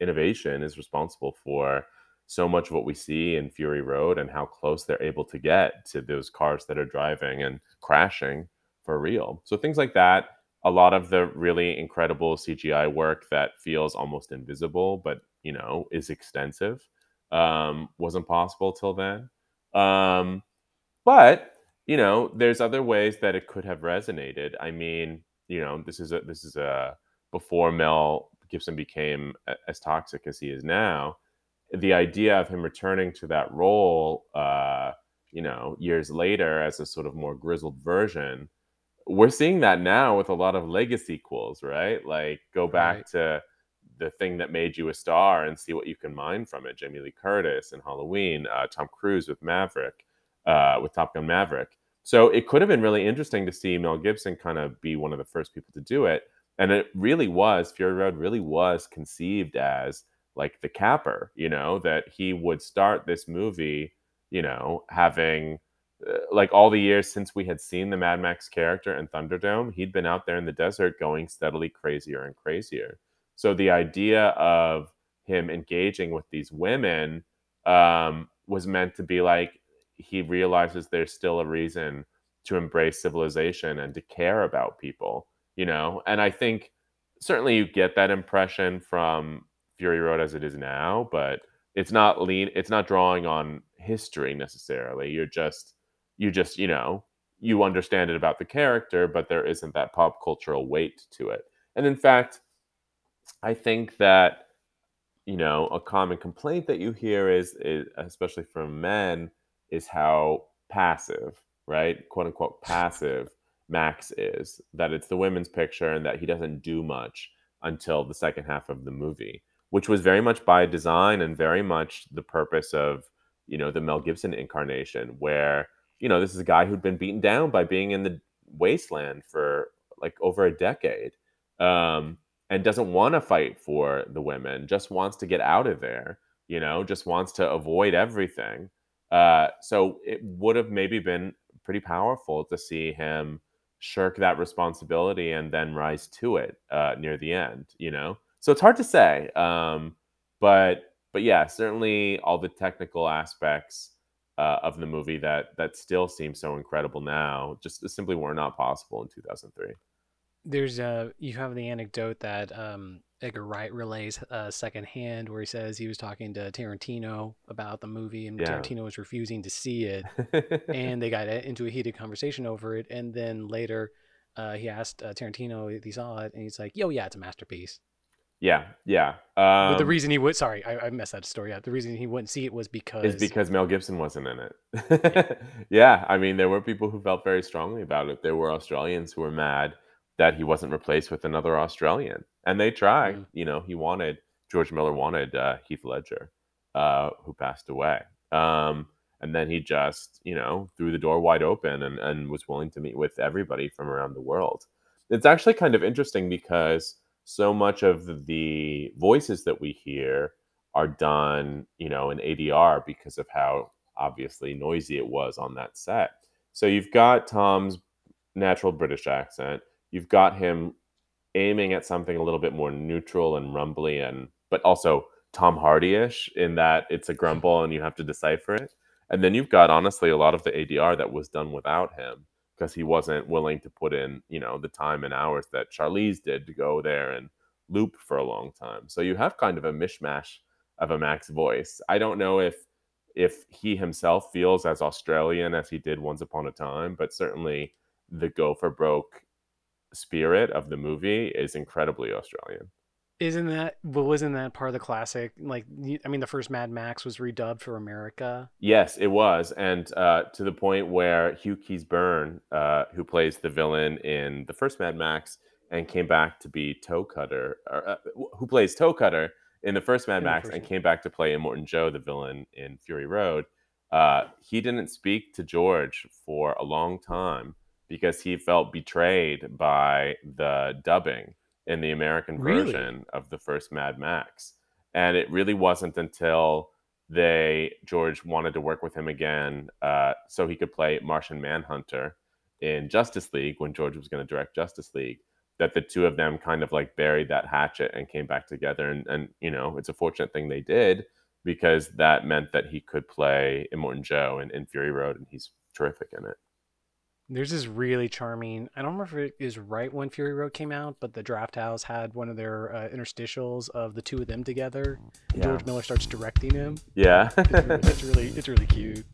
innovation is responsible for so much of what we see in Fury Road and how close they're able to get to those cars that are driving and crashing for real. So things like that. A lot of the really incredible CGI work that feels almost invisible, but you know, is extensive, um, wasn't possible till then. Um, but you know, there's other ways that it could have resonated. I mean, you know, this is a this is a before Mel Gibson became as toxic as he is now. The idea of him returning to that role, uh, you know, years later as a sort of more grizzled version, we're seeing that now with a lot of legacy sequels, right? Like go back Right. to the thing that made you a star and see what you can mine from it. Jamie Lee Curtis and Halloween, uh, Tom Cruise with Maverick, uh, with Top Gun Maverick. So it could have been really interesting to see Mel Gibson kind of be one of the first people to do it. And it really was, Fury Road really was conceived as like the capper, you know, that he would start this movie, you know, having uh, like all the years since we had seen the Mad Max character in Thunderdome, he'd been out there in the desert going steadily crazier and crazier. So the idea of him engaging with these women um, was meant to be like he realizes there's still a reason to embrace civilization and to care about people, you know. And I think certainly you get that impression from Fury Road as it is now, but it's not lean. It's not drawing on history necessarily. You're just you just you know you understand it about the character, but there isn't that pop cultural weight to it. And in fact, I think that you know a common complaint that you hear is, is especially from men is how passive, right, quote unquote passive Max is. That it's the women's picture and that he doesn't do much until the second half of the movie, which was very much by design and very much the purpose of you know the Mel Gibson incarnation, where you know this is a guy who'd been beaten down by being in the wasteland for like over a decade. Um, and doesn't want to fight for the women, just wants to get out of there, you know, just wants to avoid everything. Uh, so it would have maybe been pretty powerful to see him shirk that responsibility and then rise to it uh, near the end, you know. So it's hard to say, um, but but yeah, certainly all the technical aspects uh, of the movie that that still seem so incredible now just simply were not possible in 2003. There's uh you have the anecdote that um Edgar Wright relays uh secondhand where he says he was talking to Tarantino about the movie and Yeah. Tarantino was refusing to see it (laughs) and they got into a heated conversation over it and then later uh he asked uh, Tarantino if he saw it and he's like, "Yo, yeah, it's a masterpiece." Yeah, yeah. But the Um, reason he would sorry, I, I messed that story up. The reason he wouldn't see it was because is because Mel Gibson wasn't in it. (laughs) Yeah, I mean, there were people who felt very strongly about it. There were Australians who were mad that he wasn't replaced with another Australian, and they tried. Mm. You know, he wanted George Miller wanted uh, Heath Ledger, uh, who passed away, um, and then he just you know threw the door wide open and, and was willing to meet with everybody from around the world. It's actually kind of interesting because so much of the voices that we hear are done, you know, in ADR because of how obviously noisy it was on that set. So you've got Tom's natural British accent. You've got him aiming at something a little bit more neutral and rumbly and but also Tom Hardy-ish in that it's a grumble and you have to decipher it. And then you've got honestly a lot of the ADR that was done without him because he wasn't willing to put in, you know, the time and hours that Charlize did to go there and loop for a long time. So you have kind of a mishmash of a Max voice. I don't know if if he himself feels as Australian as he did once upon a time, but certainly the gopher broke spirit of the movie is incredibly Australian. Isn't that but wasn't that part of the classic? Like I mean the first Mad Max was redubbed for America. Yes, it was, and uh, to the point where Hugh Keays-Byrne, uh, who plays the villain in the first Mad Max and came back to be Toe Cutter, or, uh, who plays Toe Cutter in the first Mad In Max first and came back to play Immortan Joe, the villain in Fury Road, uh, he didn't speak to George for a long time because he felt betrayed by the dubbing in the American Really? version of the first Mad Max. And it really wasn't until they George wanted to work with him again uh, so he could play Martian Manhunter in Justice League when George was going to direct Justice League. That the two of them kind of like buried that hatchet and came back together, and and you know it's a fortunate thing they did because that meant that he could play Immortan Joe in, in Fury Road, and he's terrific in it. There's this really charming. I don't remember if it is right when Fury Road came out, but the Drafthouse had one of their uh, interstitials of the two of them together. Yeah. George Miller starts directing him. Yeah. It's really, it's really, it's really cute.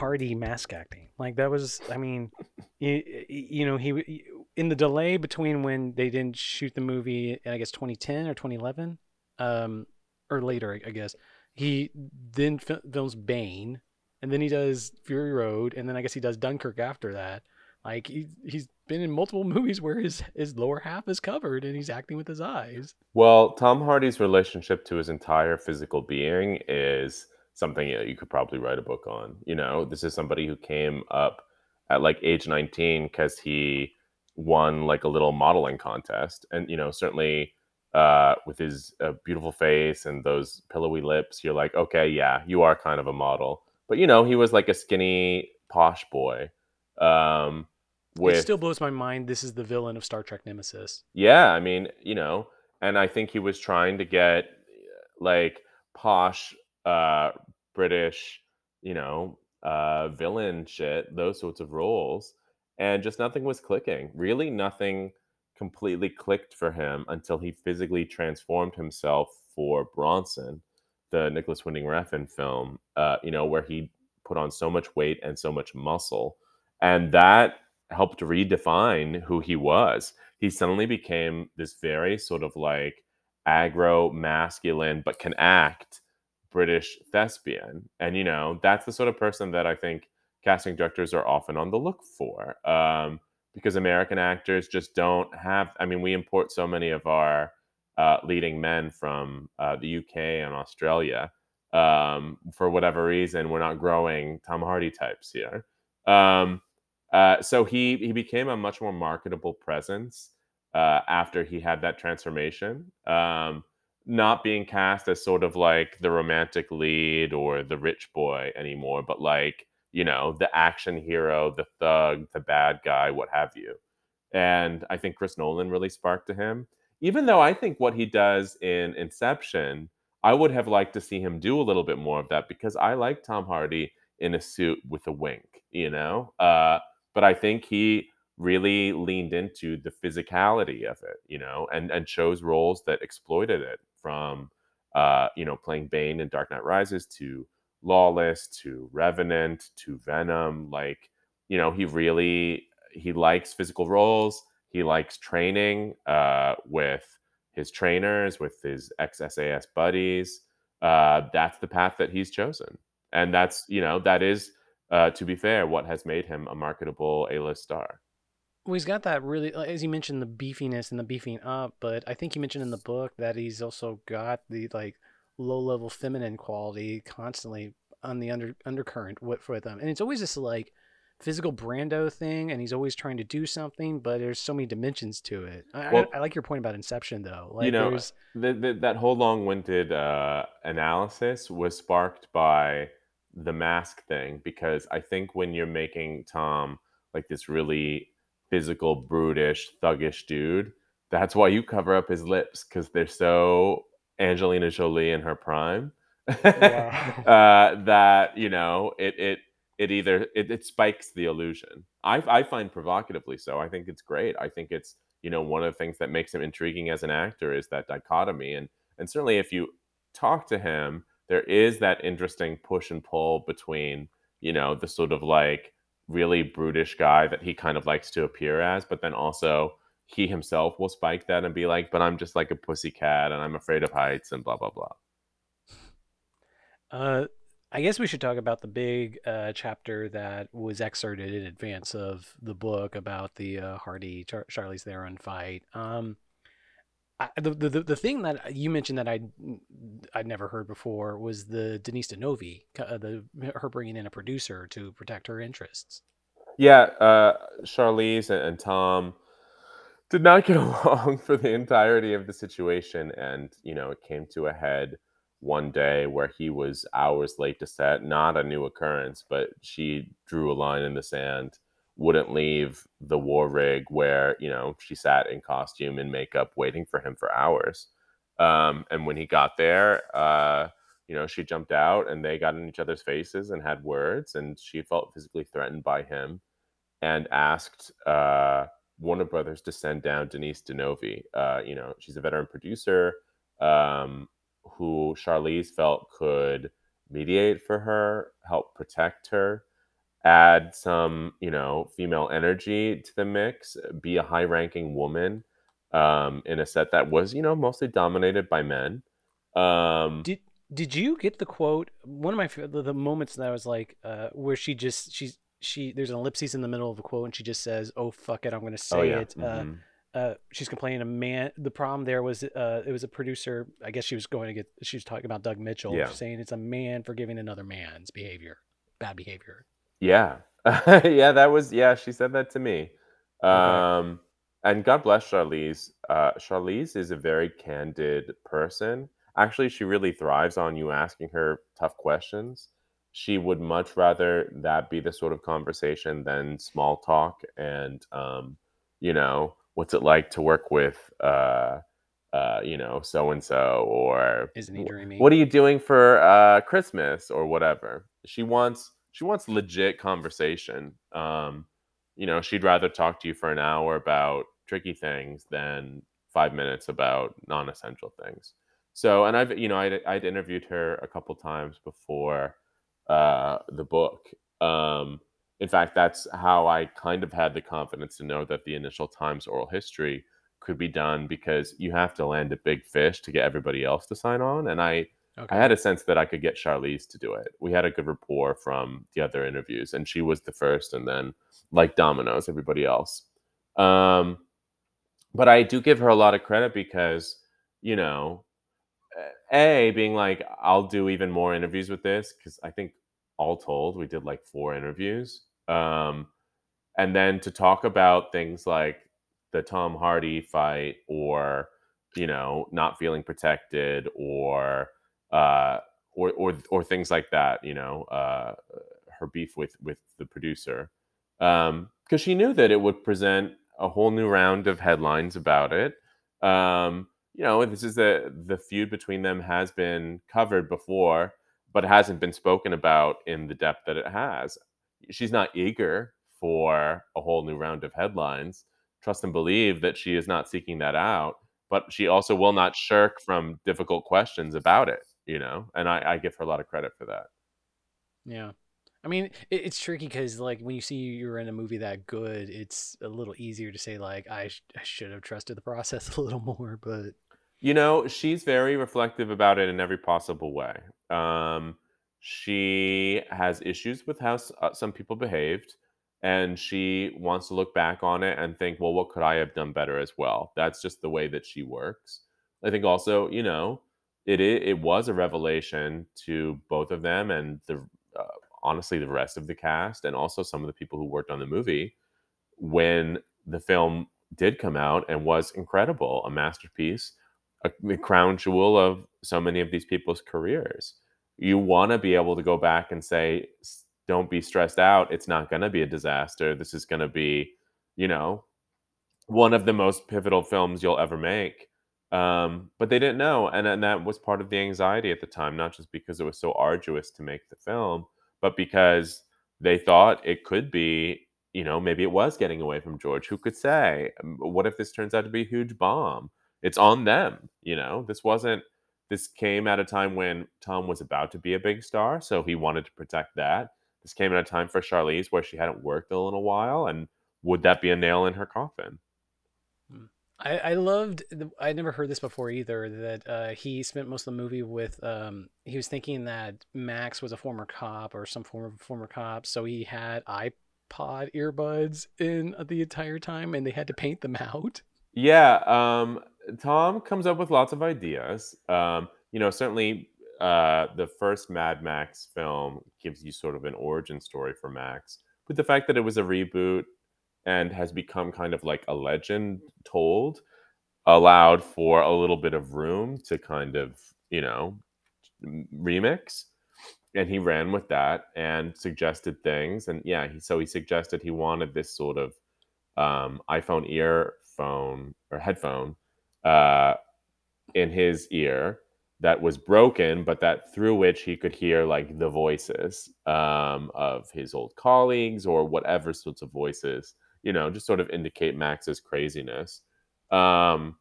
Hardy mask acting, like that was. I mean, you, you know, he in the delay between when they didn't shoot the movie, I guess 2010 or 2011, um, or later, I- guess. He then films Bane, and then he does Fury Road, and then I guess he does Dunkirk after that. Like he he's been in multiple (laughs) movies where his his lower half is covered and he's acting with his eyes. Well, Tom Hardy's relationship to his entire physical being is something that you could probably write a book on. You know, this is somebody who came up at like age 19 because he won like a little modeling contest. And, you know, certainly uh, with his uh, beautiful face and those pillowy lips, you're like, okay, yeah, you are kind of a model. But, you know, he was like a skinny, posh boy. Um, with It still blows my mind. This is the villain of Star Trek Nemesis. yeah, I mean, you know, and I think he was trying to get like posh uh British, you know, uh villain shit, those sorts of roles, and just nothing was clicking. Really nothing completely clicked for him until he physically transformed himself for Bronson, the Nicolas Winding Refn film, uh, you know, where he put on so much weight and so much muscle. And that helped redefine who he was. He suddenly became this very sort of like aggro, masculine, but can act British thespian. And, you know, that's the sort of person that I think casting directors are often on the look for. Um, because American actors just don't have, I mean, we import so many of our uh, leading men from uh, the UK and Australia. Um, for whatever reason, we're not growing Tom Hardy types here. Um, uh, so he he became a much more marketable presence uh, after he had that transformation. Um, not being cast as sort of like the romantic lead or the rich boy anymore, but like you know the action hero, the thug, the bad guy, what have you. And I think Chris Nolan really sparked to him. Even though I think what he does in Inception, I would have liked to see him do a little bit more of that because I like Tom Hardy in a suit with a wink, you know. Uh, but I think he really leaned into the physicality of it, you know, and and chose roles that exploited it from uh, you know, playing Bane in Dark Knight Rises to Lawless to Revenant to Venom. Like, you know, he really he likes physical roles. He likes training uh, with his trainers, with his ex SAS buddies. Uh, that's the path that he's chosen, and that's you know that is uh, to be fair, what has made him a marketable A-list star. Well, he's got that really, as you mentioned, the beefiness and the beefing up. But I think you mentioned in the book that he's also got the like low level feminine quality constantly on the under undercurrent with with him, and it's always this like physical Brando thing, and he's always trying to do something, but there's so many dimensions to it. I, Well- I, I like your point about Inception though. Like you know, the, the, that whole long-winded uh, analysis was sparked by the mask thing because I think when you're making Tom like this really physical, brutish, thuggish dude, that's why you cover up his lips because they're so Angelina Jolie in her prime. (laughs) uh, that you know it it it either it, it spikes the illusion. I I find provocatively so. I think it's great. I think it's you know one of the things that makes him intriguing as an actor is that dichotomy and and certainly if you talk to him there is that interesting push and pull between you know the sort of like really brutish guy that he kind of likes to appear as but then also he himself will spike that and be like but i'm just like a pussy cat and i'm afraid of heights and blah blah blah Uh, I guess we should talk about the big uh, chapter that was excerpted in advance of the book about the uh, Hardy Char- Charlize Theron fight. Um, I, the, the the thing that you mentioned that I I'd never heard before was the Denise Di Novi, uh, the her bringing in a producer to protect her interests. Yeah, uh, Charlize and, and Tom did not get (laughs) along for the entirety of the situation, and you know it came to a head one day where he was hours late to set. Not a new occurrence, but she drew a line in the sand, wouldn't leave the war rig where, you know, she sat in costume and makeup waiting for him for hours. Um, and when he got there, uh, you know, she jumped out and they got in each other's faces and had words, and she felt physically threatened by him and asked uh, Warner Brothers to send down Denise Di Novi. Uh, you know, she's a veteran producer um, who Charlize felt could mediate for her, help protect her, add some, you know, female energy to the mix, be a high ranking woman um, in a set that was, you know, mostly dominated by men. Um, did did you get the quote? One of my the, the moments that I was like, uh, where she just she's she there's an ellipses in the middle of the quote and she just says, "Oh fuck it, I'm going to say oh yeah. it." Uh, mhm. uh, she's complaining a man. The problem there was uh, it was a producer. I guess she was going to get. She was talking about Doug Mitchell, Yeah. saying it's a man forgiving another man's behavior, bad behavior. Yeah. (laughs) yeah, that was yeah, she said that to me. Um and God bless Charlize. Uh Charlize is a very candid person. Actually, she really thrives on you asking her tough questions. She would much rather that be the sort of conversation than small talk and um you know, what's it like to work with uh uh you know, so and so or Isn't he "Wh- dreamy? what are you doing for uh Christmas or whatever. She wants she wants legit conversation. Um, you know, she'd rather talk to you for an hour about tricky things than five minutes about non-essential things. So, and I've, you know, I'd, I'd interviewed her a couple times before uh, the book. Um, in fact, that's how I kind of had the confidence to know that the initial Times oral history could be done because you have to land a big fish to get everybody else to sign on. And I, Okay. I had a sense that I could get Charlize to do it. We had a good rapport from the other interviews, and she was the first, and then like dominoes, everybody else. Um, but I do give her a lot of credit because, you know, a being like, I'll do even more interviews with this because I think all told we did like four interviews. Um, and then to talk about things like the Tom Hardy fight or you know not feeling protected or uh or or or things like that you know uh her beef with with the producer. Um because she knew that it would present a whole new round of headlines about it. Um you know this is the the feud between them has been covered before but hasn't been spoken about in the depth that it has. She's not eager for a whole new round of headlines. Trust and believe that she is not seeking that out, but she also will not shirk from difficult questions about it, you know? And I, I give her a lot of credit for that. Yeah. I mean, it, it's tricky because like when you see you're in a movie that good, it's a little easier to say like I, sh- I should have trusted the process (laughs) a little more, but You know, she's very reflective about it in every possible way. Um, she has issues with how s- uh, some people behaved, and she wants to look back on it and think, well, what could I have done better as well? That's just the way that she works. I think also, you know, it it was a revelation to both of them and the uh, honestly the rest of the cast and also some of the people who worked on the movie when the film did come out and was incredible, a masterpiece, a, the crown jewel of so many of these people's careers. You want to be able to go back and say, don't be stressed out. It's not going to be a disaster. This is going to be, you know, one of the most pivotal films you'll ever make. Um, but they didn't know, and, and that was part of the anxiety at the time, not just because it was so arduous to make the film, but because they thought it could be, you know, maybe it was getting away from George. Who could say? Um, What if this turns out to be a huge bomb? It's on them, you know. This wasn't. This came at a time when Tom was about to be a big star, so he wanted to protect that. This came at a time for Charlize where she hadn't worked in a little while, and would that be a nail in her coffin? I, I loved. I never heard this before either. That uh, he spent most of the movie with. Um, he was thinking that Max was a former cop or some form of former cop, so he had iPod earbuds in the entire time, and they had to paint them out. Yeah, um, Tom comes up with lots of ideas. Um, you know, certainly uh, the first Mad Max film gives you sort of an origin story for Max, but the fact that it was a reboot and has become kind of like a legend told allowed for a little bit of room to kind of, you know, remix. And he ran with that and suggested things. And yeah he, so he suggested he wanted this sort of um, iphone earphone or headphone uh, in his ear that was broken but that through which he could hear like the voices um, of his old colleagues or whatever sorts of voices you know just sort of indicate max's craziness um,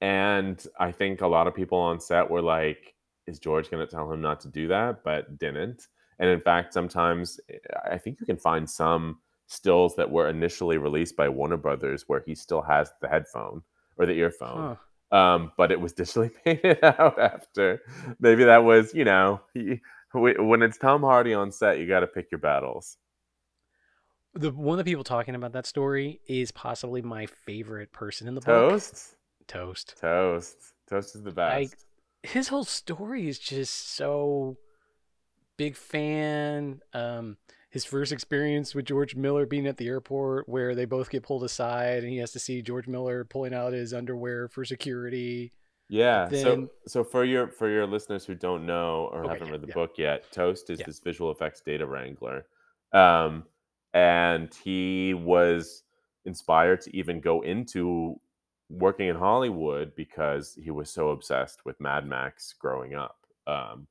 and i think a lot of people on set were like is George going to tell him not to do that, but didn't. And in fact, sometimes eh, I think you can find some stills that were initially released by Warner Brothers where he still has the headphone or the earphone. Huh. Um, but it was (laughs) digitally painted out after. Maybe that was, you know, he, when it's Tom Hardy on set, you got to pick your battles. The one of the people talking about that story is possibly my favorite person in the Toast? book. Toast. Toast. Toast Toast is the best. I, his whole story is just so big fan. Um, his first experience with George Miller being at the airport, where they both get pulled aside, and he has to see George Miller pulling out his underwear for security. Yeah. Then, so, so for your for your listeners who don't know or okay, haven't read the yeah. book yet, Toast is yeah. this visual effects data wrangler, um, and he was inspired to even go into working in Hollywood because he was so obsessed with Mad Max growing up. Um,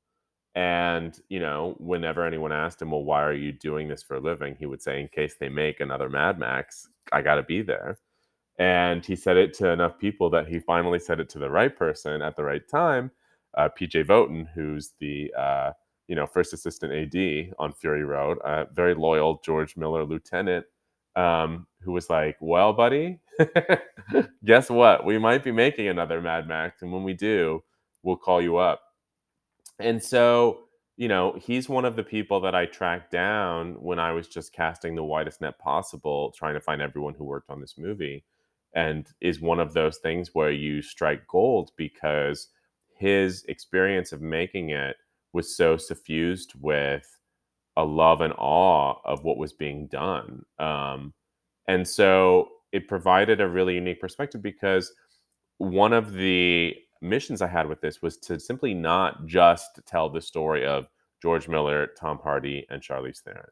and, you know, whenever anyone asked him, well, why are you doing this for a living? He would say, in case they make another Mad Max, I got to be there. And he said it to enough people that he finally said it to the right person at the right time. Uh, PJ Voeten, who's the, uh, you know, first assistant AD on Fury Road, a very loyal George Miller lieutenant um, who was like, Well, buddy, (laughs) guess what? We might be making another Mad Max. And when we do, we'll call you up. And so, you know, he's one of the people that I tracked down when I was just casting the widest net possible, trying to find everyone who worked on this movie. And is one of those things where you strike gold because his experience of making it was so suffused with a love and awe of what was being done. Um, and so it provided a really unique perspective because one of the missions I had with this was to simply not just tell the story of George Miller, Tom Hardy, and Charlize Theron.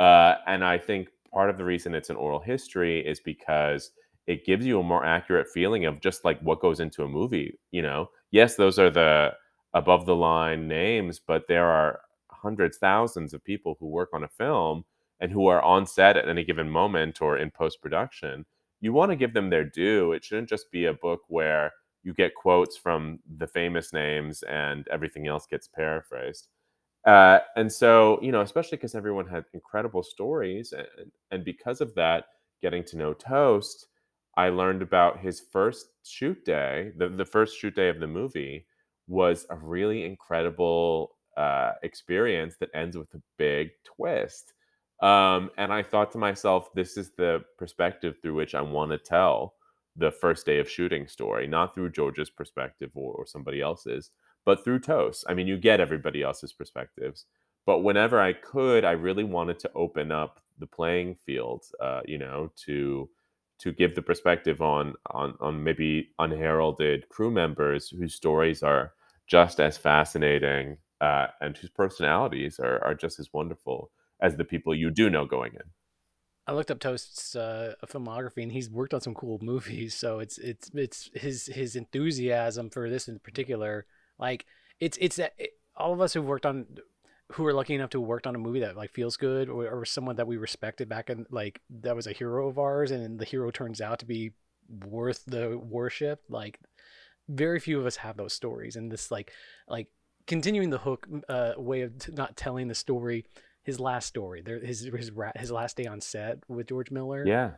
Uh, and I think part of the reason it's an oral history is because it gives you a more accurate feeling of just like what goes into a movie. You know, yes, those are the above the line names, but there are hundreds, thousands of people who work on a film and who are on set at any given moment or in post production, you want to give them their due. It shouldn't just be a book where you get quotes from the famous names and everything else gets paraphrased. Uh, and so, you know, especially because everyone had incredible stories, and, and because of that, getting to know Toast, I learned about his first shoot day, the, the first shoot day of the movie was a really incredible uh, experience that ends with a big twist. Um, and I thought to myself, this is the perspective through which I want to tell the first day of shooting story, not through George's perspective or, or somebody else's, but through Toast. I mean, you get everybody else's perspectives, but whenever I could, I really wanted to open up the playing field, uh, you know, to to give the perspective on on on maybe unheralded crew members whose stories are just as fascinating uh, and whose personalities are, are just as wonderful as the people you do know going in. I looked up Toast's uh, filmography, and he's worked on some cool movies. So it's it's it's his his enthusiasm for this in particular. Like it's it's it, all of us who've worked on who are lucky enough to have worked on a movie that like feels good or, or someone that we respected back in like that was a hero of ours and the hero turns out to be worth the worship like very few of us have those stories and this like like continuing the hook uh, way of t- not telling the story. His last story, there, his his his last day on set with George Miller. Yeah,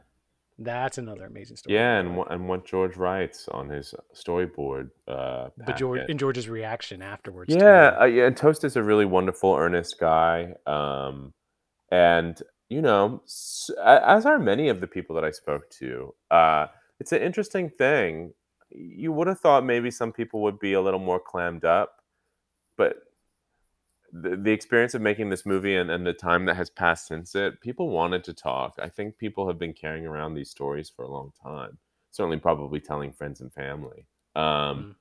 that's another amazing story. Yeah, and what, and what George writes on his storyboard. Uh, but George and George's reaction afterwards. Yeah, uh, yeah. Toast is a really wonderful, earnest guy, um, and you know, as are many of the people that I spoke to. Uh, it's an interesting thing. You would have thought maybe some people would be a little more clammed up but the, the experience of making this movie and, and the time that has passed since it, people wanted to talk. I think people have been carrying around these stories for a long time. Certainly, probably telling friends and family. Um, mm.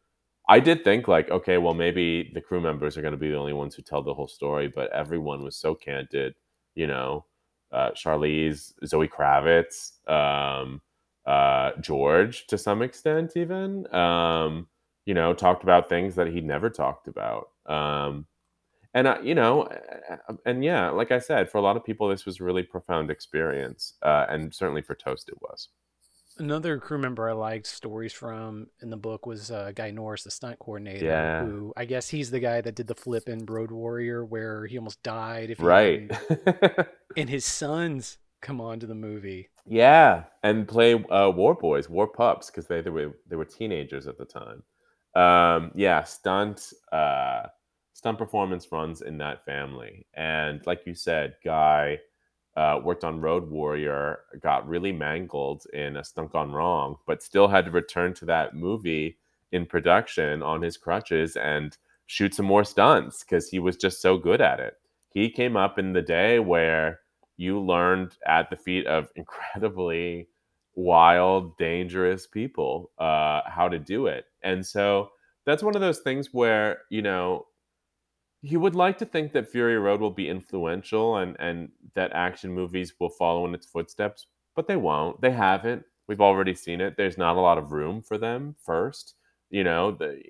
I did think like, okay, well, maybe the crew members are going to be the only ones who tell the whole story, but everyone was so candid. You know, uh, Charlize, Zoe Kravitz, um, uh, George, to some extent, even. Um, you know, talked about things that he never talked about. Um, and uh, you know, and yeah, like I said, for a lot of people, this was a really profound experience, uh, and certainly for Toast, it was. Another crew member I liked stories from in the book was uh, Guy Norris, the stunt coordinator, Yeah. who I guess he's the guy that did the flip in Road Warrior where he almost died. If he Right. (laughs) and his sons come on to the movie. Yeah, and play uh, war boys, war pups, because they, they were they were teenagers at the time. Um, yeah, stunt uh, stunt performance runs in that family, and like you said, Guy uh, worked on Road Warrior, got really mangled in a stunt gone wrong, but still had to return to that movie in production on his crutches and shoot some more stunts because he was just so good at it. He came up in the day where you learned at the feet of incredibly wild, dangerous people uh, how to do it. And so that's one of those things where, you know, you would like to think that Fury Road will be influential and, and that action movies will follow in its footsteps, but they won't. They haven't. We've already seen it. There's not a lot of room for them first. You know, the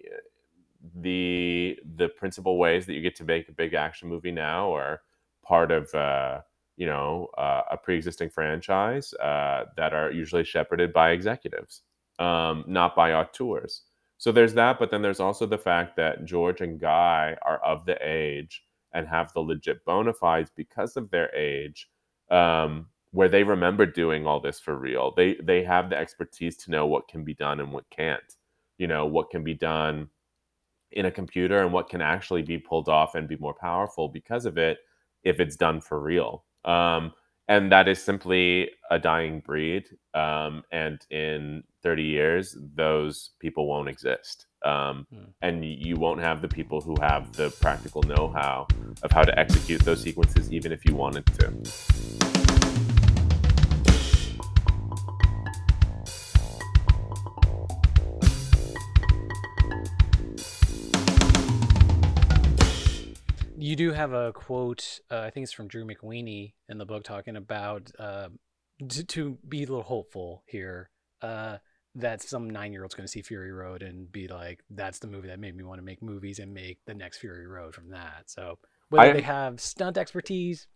the the principal ways that you get to make a big action movie now are part of uh, you know uh, a pre-existing franchise uh, that are usually shepherded by executives, um, not by auteurs. So there's that, but then there's also the fact that George and Guy are of the age and have the legit bona fides because of their age, um, where they remember doing all this for real. They they have the expertise to know what can be done and what can't. You know what can be done in a computer and what can actually be pulled off and be more powerful because of it if it's done for real. Um, and that is simply a dying breed. Um, and in 30 years, those people won't exist. Um, Hmm. and you won't have the people who have the practical know how of how to execute those sequences, even if you wanted to. You do have a quote, uh, I think it's from Drew McWeeny in the book, talking about uh, to, to be a little hopeful here uh, that some nine year old's going to see Fury Road and be like, that's the movie that made me want to make movies and make the next Fury Road from that. So whether I- they have stunt expertise,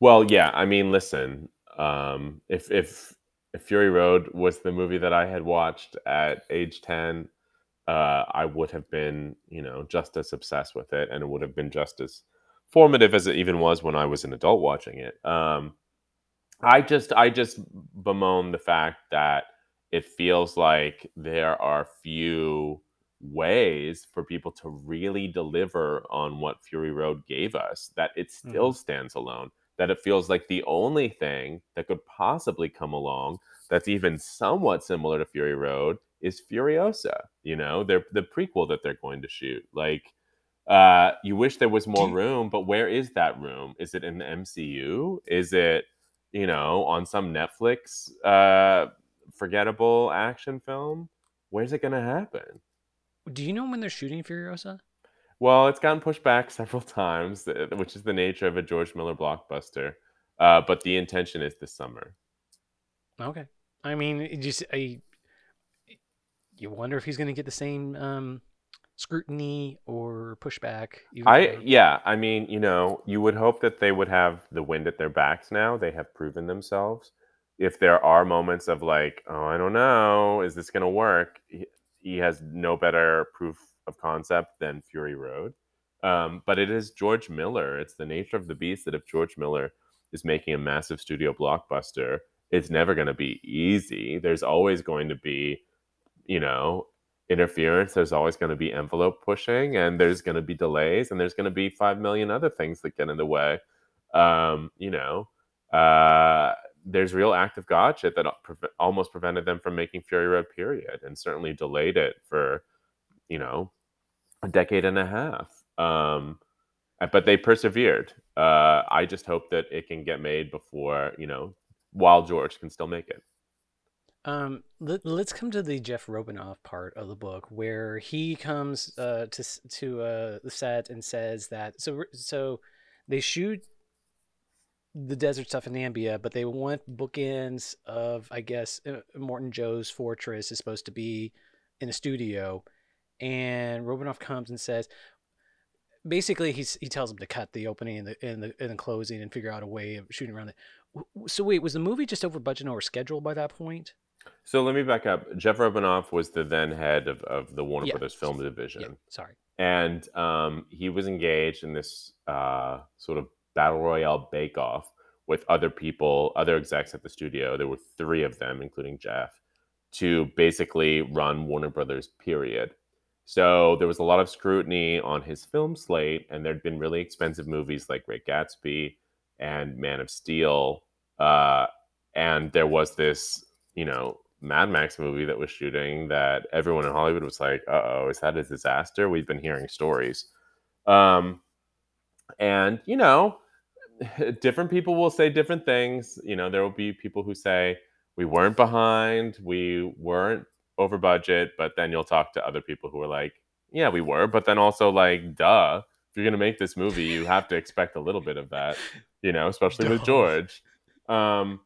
Well, yeah, I mean, listen, um, if if if Fury Road was the movie that I had watched at age 10, uh, I would have been, you know, just as obsessed with it, and it would have been just as formative as it even was when I was an adult watching it. Um, I just, I just bemoan the fact that it feels like there are few ways for people to really deliver on what Fury Road gave us. That it still stands alone. That it feels like the only thing that could possibly come along that's even somewhat similar to Fury Road is Furiosa. You know, they're the prequel that they're going to shoot. Like, uh, you wish there was more room, but where is that room? Is it in the MCU? Is it, you know, on some Netflix uh, forgettable action film? Where's it going to happen? do you know when they're shooting Furiosa? Well, it's gotten pushed back (laughs) several times, uh, which is the nature of a George Miller blockbuster. Uh, but the intention is this summer. Okay. I mean, just I, you wonder if he's going to get the same um, scrutiny or pushback. I for- yeah, I mean, you know, you would hope that they would have the wind at their backs now. They have proven themselves. If there are moments of like, oh, I don't know, is this going to work? He, he has no better proof of concept than Fury Road. Um, but it is George Miller. It's the nature of the beast that if George Miller is making a massive studio blockbuster, it's never going to be easy. There's always going to be, you know, interference. There's always going to be envelope pushing, and there's going to be delays, and there's going to be five million other things that get in the way. Um, you know, uh, there's real active God shit that preve- almost prevented them from making Fury Road, period, and certainly delayed it for, you know, a decade and a half. Um, uh, but they persevered. Uh, I just hope that it can get made before, you know, while George can still make it. Um, let, us come to the Jeff Robinov part of the book where he comes uh, to to uh, the set and says that so so they shoot the desert stuff in Namibia, but they want bookends of I guess Morton Joe's fortress is supposed to be in a studio, and Robinov comes and says, basically he's he tells him to cut the opening and the and the, and the closing and figure out a way of shooting around it. So wait, was the movie just over budget or schedule by that point? So let me back up. Jeff Robinov was the then head of, of the Warner yeah. Brothers Film Division. Yeah. Sorry. And um, he was engaged in this uh, sort of battle royale bake off with other people, other execs at the studio. There were three of them, including Jeff, to basically run Warner Brothers, period. So there was a lot of scrutiny on his film slate, and there'd been really expensive movies like Great Gatsby and Man of Steel. Uh, and there was this, you know, Mad Max movie that was shooting that everyone in Hollywood was like, uh oh, is that a disaster? We've been hearing stories. Um, and, you know, (laughs) different people will say different things. You know, there will be people who say, we weren't behind, we weren't over budget, but then you'll talk to other people who are like, yeah, we were, but then also like, duh, if you're gonna make this movie, you have to expect a little bit of that, you know, especially with (laughs) George. Um,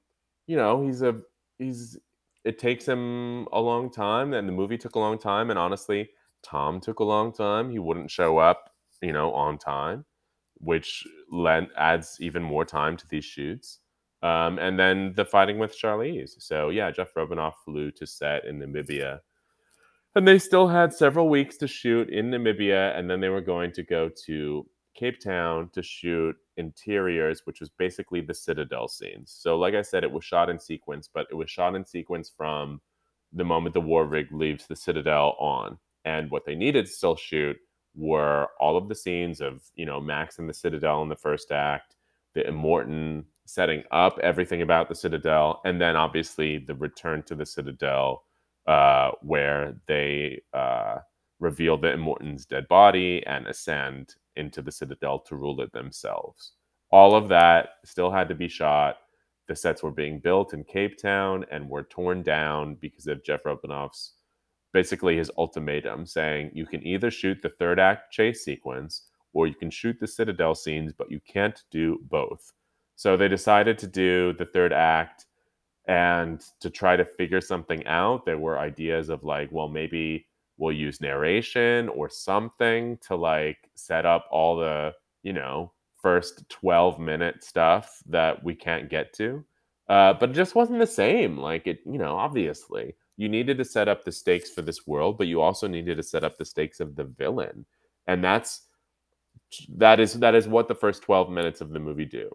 you know, he's a he's it takes him a long time, and the movie took a long time, and honestly, Tom took a long time. He wouldn't show up, you know, on time, which lent adds even more time to these shoots. Um, and then the fighting with Charlize. So yeah, Jeff Robinov flew to set in Namibia, and they still had several weeks to shoot in Namibia, and then they were going to go to Cape Town to shoot interiors, which was basically the Citadel scenes. So, like I said, it was shot in sequence, but it was shot in sequence from the moment the war rig leaves the Citadel on. And what they needed to still shoot were all of the scenes of, you know, Max in the Citadel in the first act, the Immortan setting up everything about the Citadel, and then obviously the return to the Citadel, uh, where they uh, reveal the Immortan's dead body and ascend into the Citadel to rule it themselves. All of that still had to be shot. The sets were being built in Cape Town and were torn down because of Jeff Robinov's basically his ultimatum saying you can either shoot the third act chase sequence or you can shoot the Citadel scenes, but you can't do both. So they decided to do the third act and to try to figure something out. There were ideas of like, well, maybe we'll use narration or something to like set up all the, you know, first 12 minute stuff that we can't get to. Uh, but it just wasn't the same. Like it, you know, obviously you needed to set up the stakes for this world, but you also needed to set up the stakes of the villain. And that's that is that is what the first 12 minutes of the movie do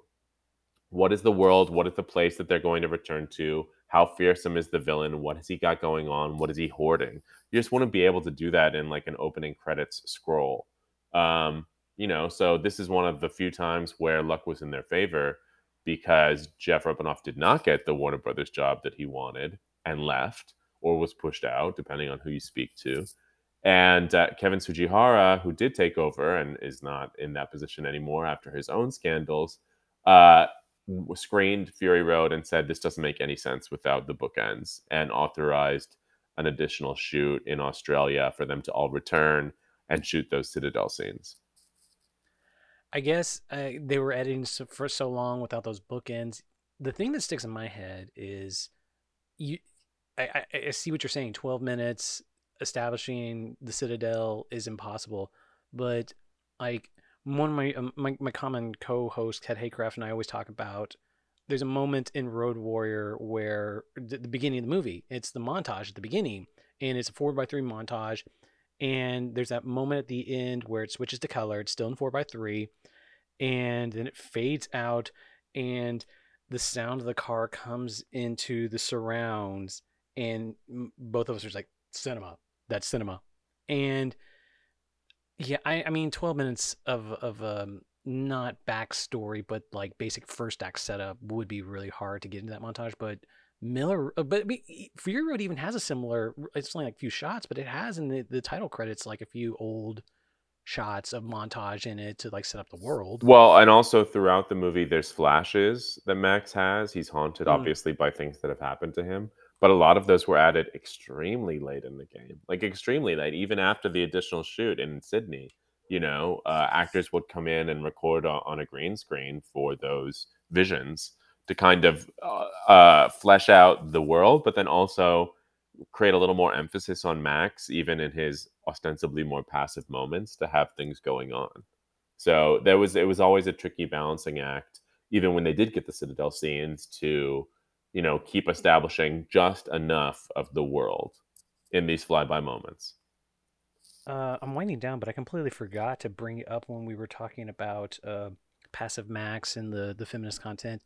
what is the world what is the place that they're going to return to how fearsome is the villain what has he got going on what is he hoarding? You just want to be able to do that in like an opening credits scroll. Um, you know so this is one of the few times where luck was in their favor because jeff robinov did not get the warner brothers job that he wanted and left or was pushed out depending on who you speak to. And uh, kevin tsujihara who did take over and is not in that position anymore after his own scandals uh, screened Fury Road and said this doesn't make any sense without the bookends and authorized an additional shoot in Australia for them to all return and shoot those Citadel scenes. I guess uh, they were editing for so long without those bookends. The thing that sticks in my head is you. I, I, I see what you're saying. Twelve minutes establishing the Citadel is impossible, but like one of my um, my, my common co-host Ted Haycraft and I always talk about there's a moment in Road Warrior where the, the beginning of the movie it's the montage at the beginning and it's a four by three montage and there's that moment at the end where it switches to color it's still in four by three and then it fades out and the sound of the car comes into the surrounds and both of us are like cinema that's cinema and yeah, I, I mean, 12 minutes of, of um, not backstory, but like basic first act setup would be really hard to get into that montage. But Miller, uh, but Fury Road even has a similar, it's only like a few shots, but it has in the, the title credits like a few old shots of montage in it to like set up the world. Well, and also throughout the movie, there's flashes that Max has. He's haunted, mm. obviously, by things that have happened to him. But a lot of those were added extremely late in the game, like extremely late, even after the additional shoot in Sydney. You know, uh, actors would come in and record on, on a green screen for those visions to kind of uh, uh, flesh out the world, but then also create a little more emphasis on Max, even in his ostensibly more passive moments, to have things going on. So there was it was always a tricky balancing act, even when they did get the Citadel scenes to, you know, keep establishing just enough of the world in these flyby moments. Uh, I'm winding down, but I completely forgot to bring it up when we were talking about uh, passive max and the the feminist content.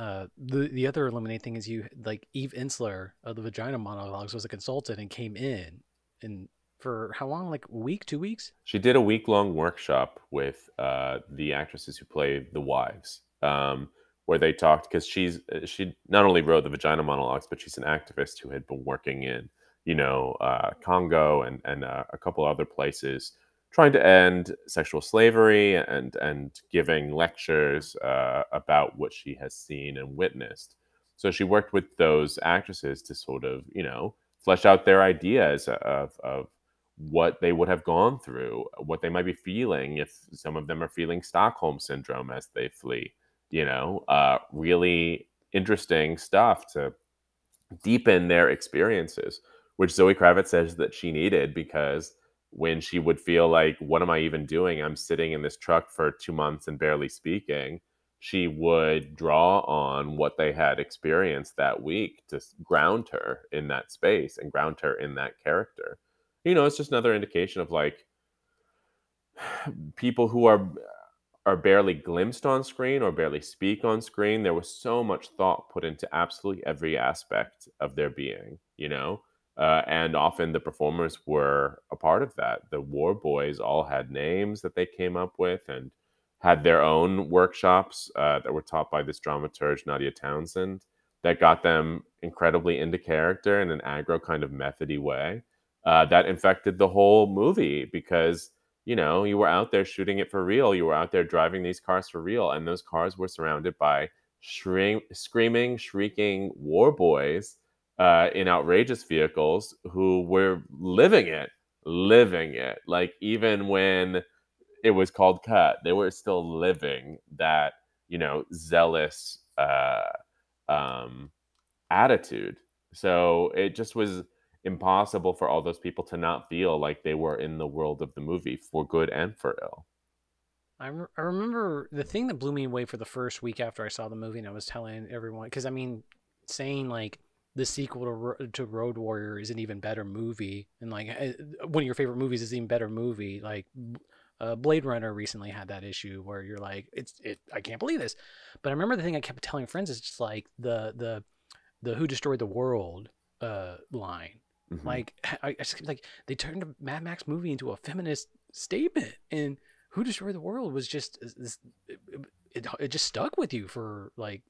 Uh, the the other eliminating thing is you like Eve Ensler of the Vagina Monologues was a consultant and came in and for how long? Like a week, two weeks? She did a week long workshop with uh, the actresses who play the wives, um, where they talked because she's uh, she not only wrote the Vagina Monologues, but she's an activist who had been working in you know uh, Congo and and uh, a couple other places trying to end sexual slavery and and giving lectures uh, about what she has seen and witnessed. So she worked with those actresses to sort of you know flesh out their ideas of of what they would have gone through, what they might be feeling if some of them are feeling Stockholm syndrome as they flee. You know, uh, really interesting stuff to deepen their experiences, which Zoe Kravitz says that she needed because when she would feel like, what am I even doing? I'm sitting in this truck for two months and barely speaking. She would draw on what they had experienced that week to ground her in that space and ground her in that character. You know, it's just another indication of like (sighs) people who are are barely glimpsed on screen or barely speak on screen. There was so much thought put into absolutely every aspect of their being, you know? Uh, and often the performers were a part of that. The War Boys all had names that they came up with and had their own workshops uh, that were taught by this dramaturge, Nadia Townsend, that got them incredibly into character in an aggro kind of methody way. Uh, that infected the whole movie because you know you were out there shooting it for real. You were out there driving these cars for real, and those cars were surrounded by screaming, shrieking war boys uh, in outrageous vehicles who were living it, living it. Like even when it was called cut, they were still living that you know zealous uh, um, attitude. So it just was impossible for all those people to not feel like they were in the world of the movie for good and for ill. I, re- I remember the thing that blew me away for the first week after I saw the movie, and I was telling everyone because I mean, saying like the sequel to, Ro- to Road Warrior is an even better movie, and like eh, one of your favorite movies is an even better movie. Like uh, Blade Runner recently had that issue where you're like, it's it. I can't believe this, but I remember the thing I kept telling friends is just like the the the Who Destroyed the World uh, line. Mhm. Like (laughs) I, I just, like they turned a Mad Max movie into a feminist statement, and Who Destroyed the World was just this. It, it, it just stuck with you for like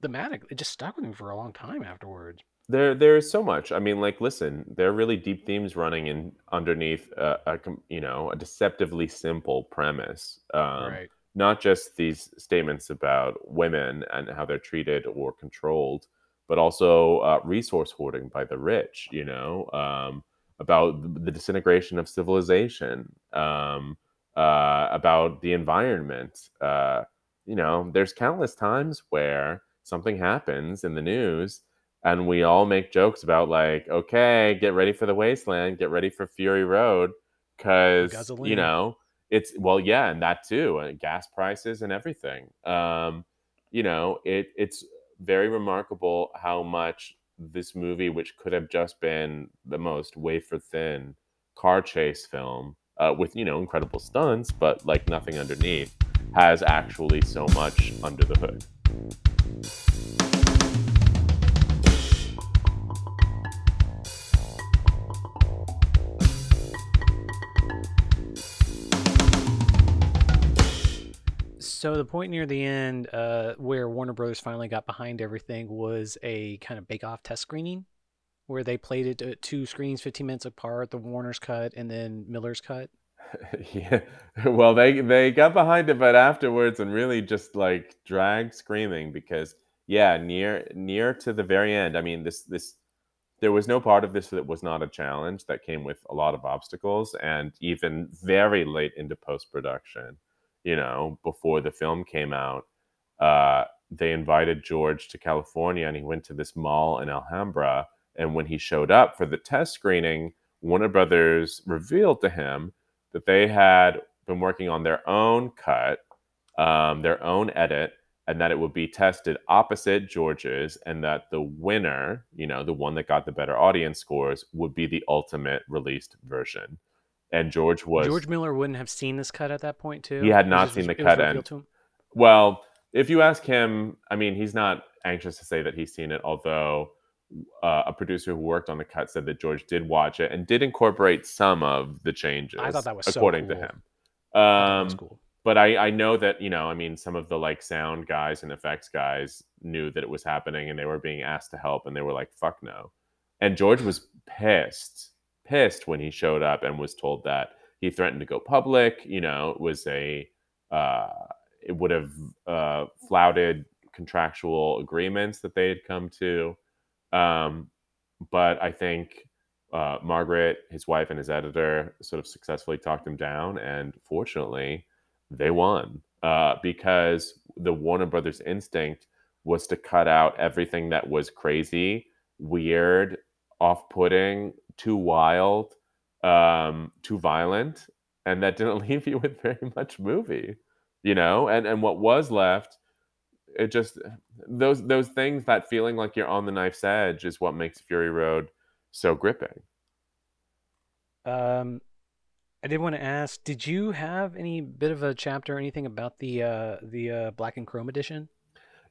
the thematic. It just stuck with me for a long time afterwards. There, there is so much. I mean, like, listen, there are really deep themes running in underneath a, a you know, a deceptively simple premise. Um, Right. not just these statements about women and how they're treated or controlled, but also uh, resource hoarding by the rich. You know, um, about the disintegration of civilization, um, uh, about the environment. Uh, you know, there's countless times where something happens in the news and we all make jokes about like, okay, get ready for the wasteland, get ready for Fury Road, because you know it's well, yeah, and that too, and gas prices and everything. Um, you know, it it's very remarkable how much this movie, which could have just been the most wafer thin car chase film uh, with you know incredible stunts, but like nothing underneath, has actually so much under the hood. So the point near the end, uh, where Warner Brothers finally got behind everything, was a kind of bake-off test screening, where they played it at two screens, 15 minutes apart, the Warner's cut and then Miller's cut. (laughs) Yeah. Well, they they got behind it, but afterwards and really just like dragged screaming because yeah, near near to the very end. I mean, this this there was no part of this that was not a challenge that came with a lot of obstacles and even very late into post production, you know, before the film came out, uh, they invited George to California and he went to this mall in Alhambra. And when he showed up for the test screening, Warner Brothers revealed to him that they had been working on their own cut, um, their own edit, and that it would be tested opposite George's, and that the winner, you know, the one that got the better audience scores, would be the ultimate released version. And George was George Miller wouldn't have seen this cut at that point too. He had not was- seen the cut, and- Well, if you ask him, I mean, he's not anxious to say that he's seen it, although uh, a producer who worked on the cut said that George did watch it and did incorporate some of the changes. I thought that was so according to him. Thought that Um, cool. but I, I know that you know i mean some of the like sound guys and effects guys knew that it was happening and they were being asked to help and they were like fuck no and george was pissed pissed when he showed up and was told that he threatened to go public you know it was a uh, it would have uh, flouted contractual agreements that they had come to. Um, but i think uh, margaret his wife and his editor sort of successfully talked him down and fortunately they won. Uh, because the Warner Brothers instinct was to cut out everything that was crazy, weird, off-putting, too wild, um, too violent, and that didn't (laughs) leave you with very much movie, you know. And and what was left, it just those those things, that feeling like you're on the knife's edge, is what makes Fury Road so gripping. Um, I did want to ask, did you have any bit of a chapter or anything about the uh the uh black and chrome edition?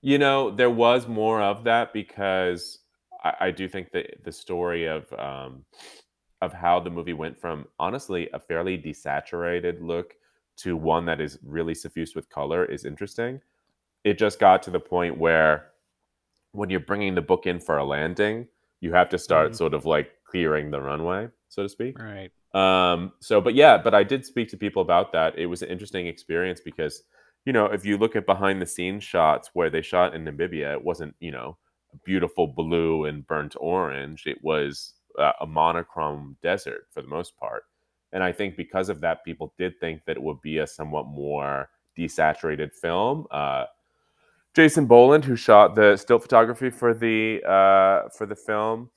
You know, there was more of that because I, I do think that the story of um, of how the movie went from honestly a fairly desaturated look to one that is really suffused with color is interesting. It just got to the point where when you're bringing the book in for a landing, you have to start Mhm. sort of like clearing the runway, so to speak. Right. Um, so, but yeah, but I did speak to people about that. It was an interesting experience because, you know, if you look at behind the scenes shots where they shot in Namibia, it wasn't, you know, beautiful blue and burnt orange. It was uh, a monochrome desert for the most part. And I think because of that, people did think that it would be a somewhat more desaturated film. Uh, Jasin Boland, who shot the still photography for the uh, for the film,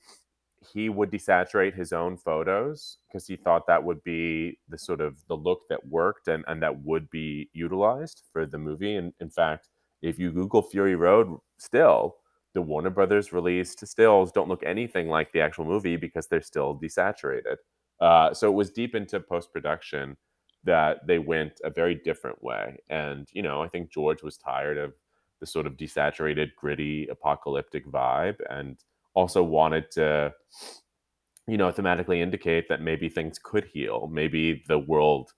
he would desaturate his own photos because he thought that would be the sort of the look that worked and, and that would be utilized for the movie. And in fact, if you Google Fury Road still, the Warner Brothers released stills don't look anything like the actual movie because they're still desaturated. Uh, so it was deep into post production that they went a very different way. And, you know, I think George was tired of the sort of desaturated, gritty, apocalyptic vibe and also wanted to you know thematically indicate that maybe things could heal maybe the world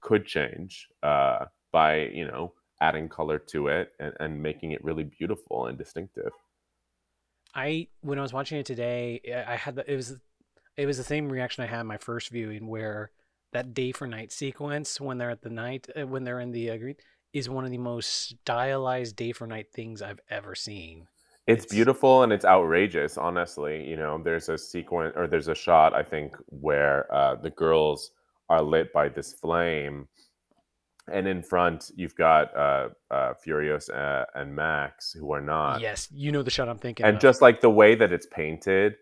could change uh, by you know adding color to it and, and making it really beautiful and distinctive I when I was watching it today, I had the, it was it was the same reaction I had in my first viewing where that day for night sequence when they're at the night uh, when they're in the uh, green is one of the most stylized day for night things I've ever seen. it's, It's- beautiful and it's outrageous honestly you know there's a sequence or there's a shot i think where uh, the girls are lit by this flame and in front you've got uh, uh, furiosa uh, and max who are not. Yes, you know the shot I'm thinking. and of. just like the way that it's painted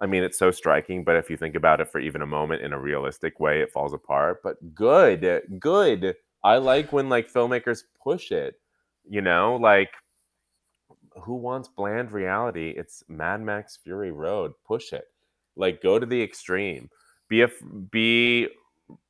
i mean it's so striking but if you think about it for even a moment in a realistic way it falls apart. But good good. I like when like filmmakers push it you know? Like who wants bland reality? It's mad max fury road. Push it. Like go to the extreme. Be a be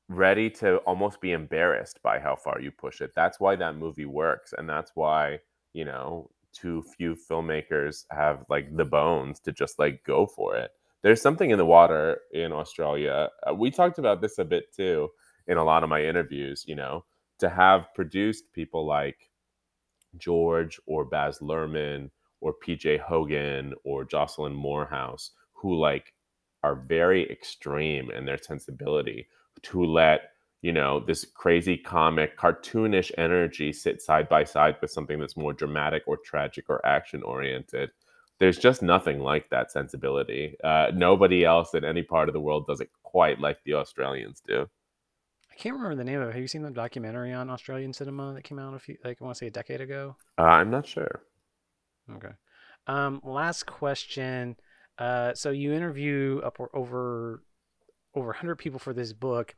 ready to almost be embarrassed by how far you push it. That's why that movie works and that's why you know too few filmmakers have like the bones to just like go for it. There's something in the water in australia Uh, we talked about this a bit too in a lot of my interviews you know to have produced people like george or baz luhrmann or pj hogan or jocelyn moorhouse who like are very extreme in their sensibility to let you know this crazy comic cartoonish energy sit side by side with something that's more dramatic or tragic or action oriented there's just nothing like that sensibility. Uh, nobody else in any part of the world does it quite like the Australians do. I can't remember the name of it. Have you seen the documentary on Australian cinema that came out a few, like I want to say a decade ago? Uh, I'm not sure. Okay. Um, last question. Uh, so you interview up over over 100 people for this book.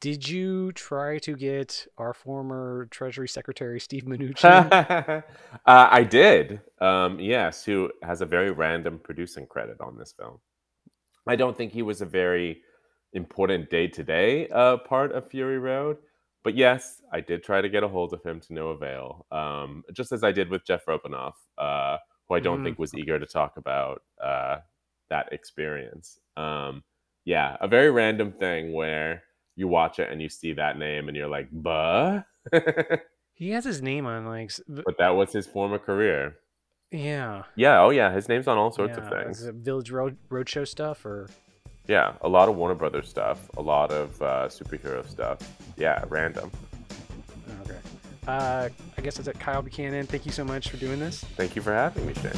Did you try to get our former Treasury Secretary Steve (laughs) Mnuchin? uh, I did. Um, yes, who has a very random producing credit on this film. I don't think he was a very important day to day part of Fury Road. But yes, I did try to get a hold of him to no avail, um, just as I did with Jeff Robinov, uh, who I don't Mm. think was eager to talk about uh, that experience. Um, yeah, a very random thing where you watch it and you see that name and you're like, buh. (laughs) he has his name on like But that was his former career. yeah. Yeah, oh yeah, his name's on all sorts yeah. of things. Is it Village Road Roadshow stuff or Yeah, a lot of Warner Brothers stuff, a lot of uh, superhero stuff. Yeah, random. okay. Uh, I guess that's it. Kyle Buchanan. Thank you so much for doing this. Thank you for having me, Shane.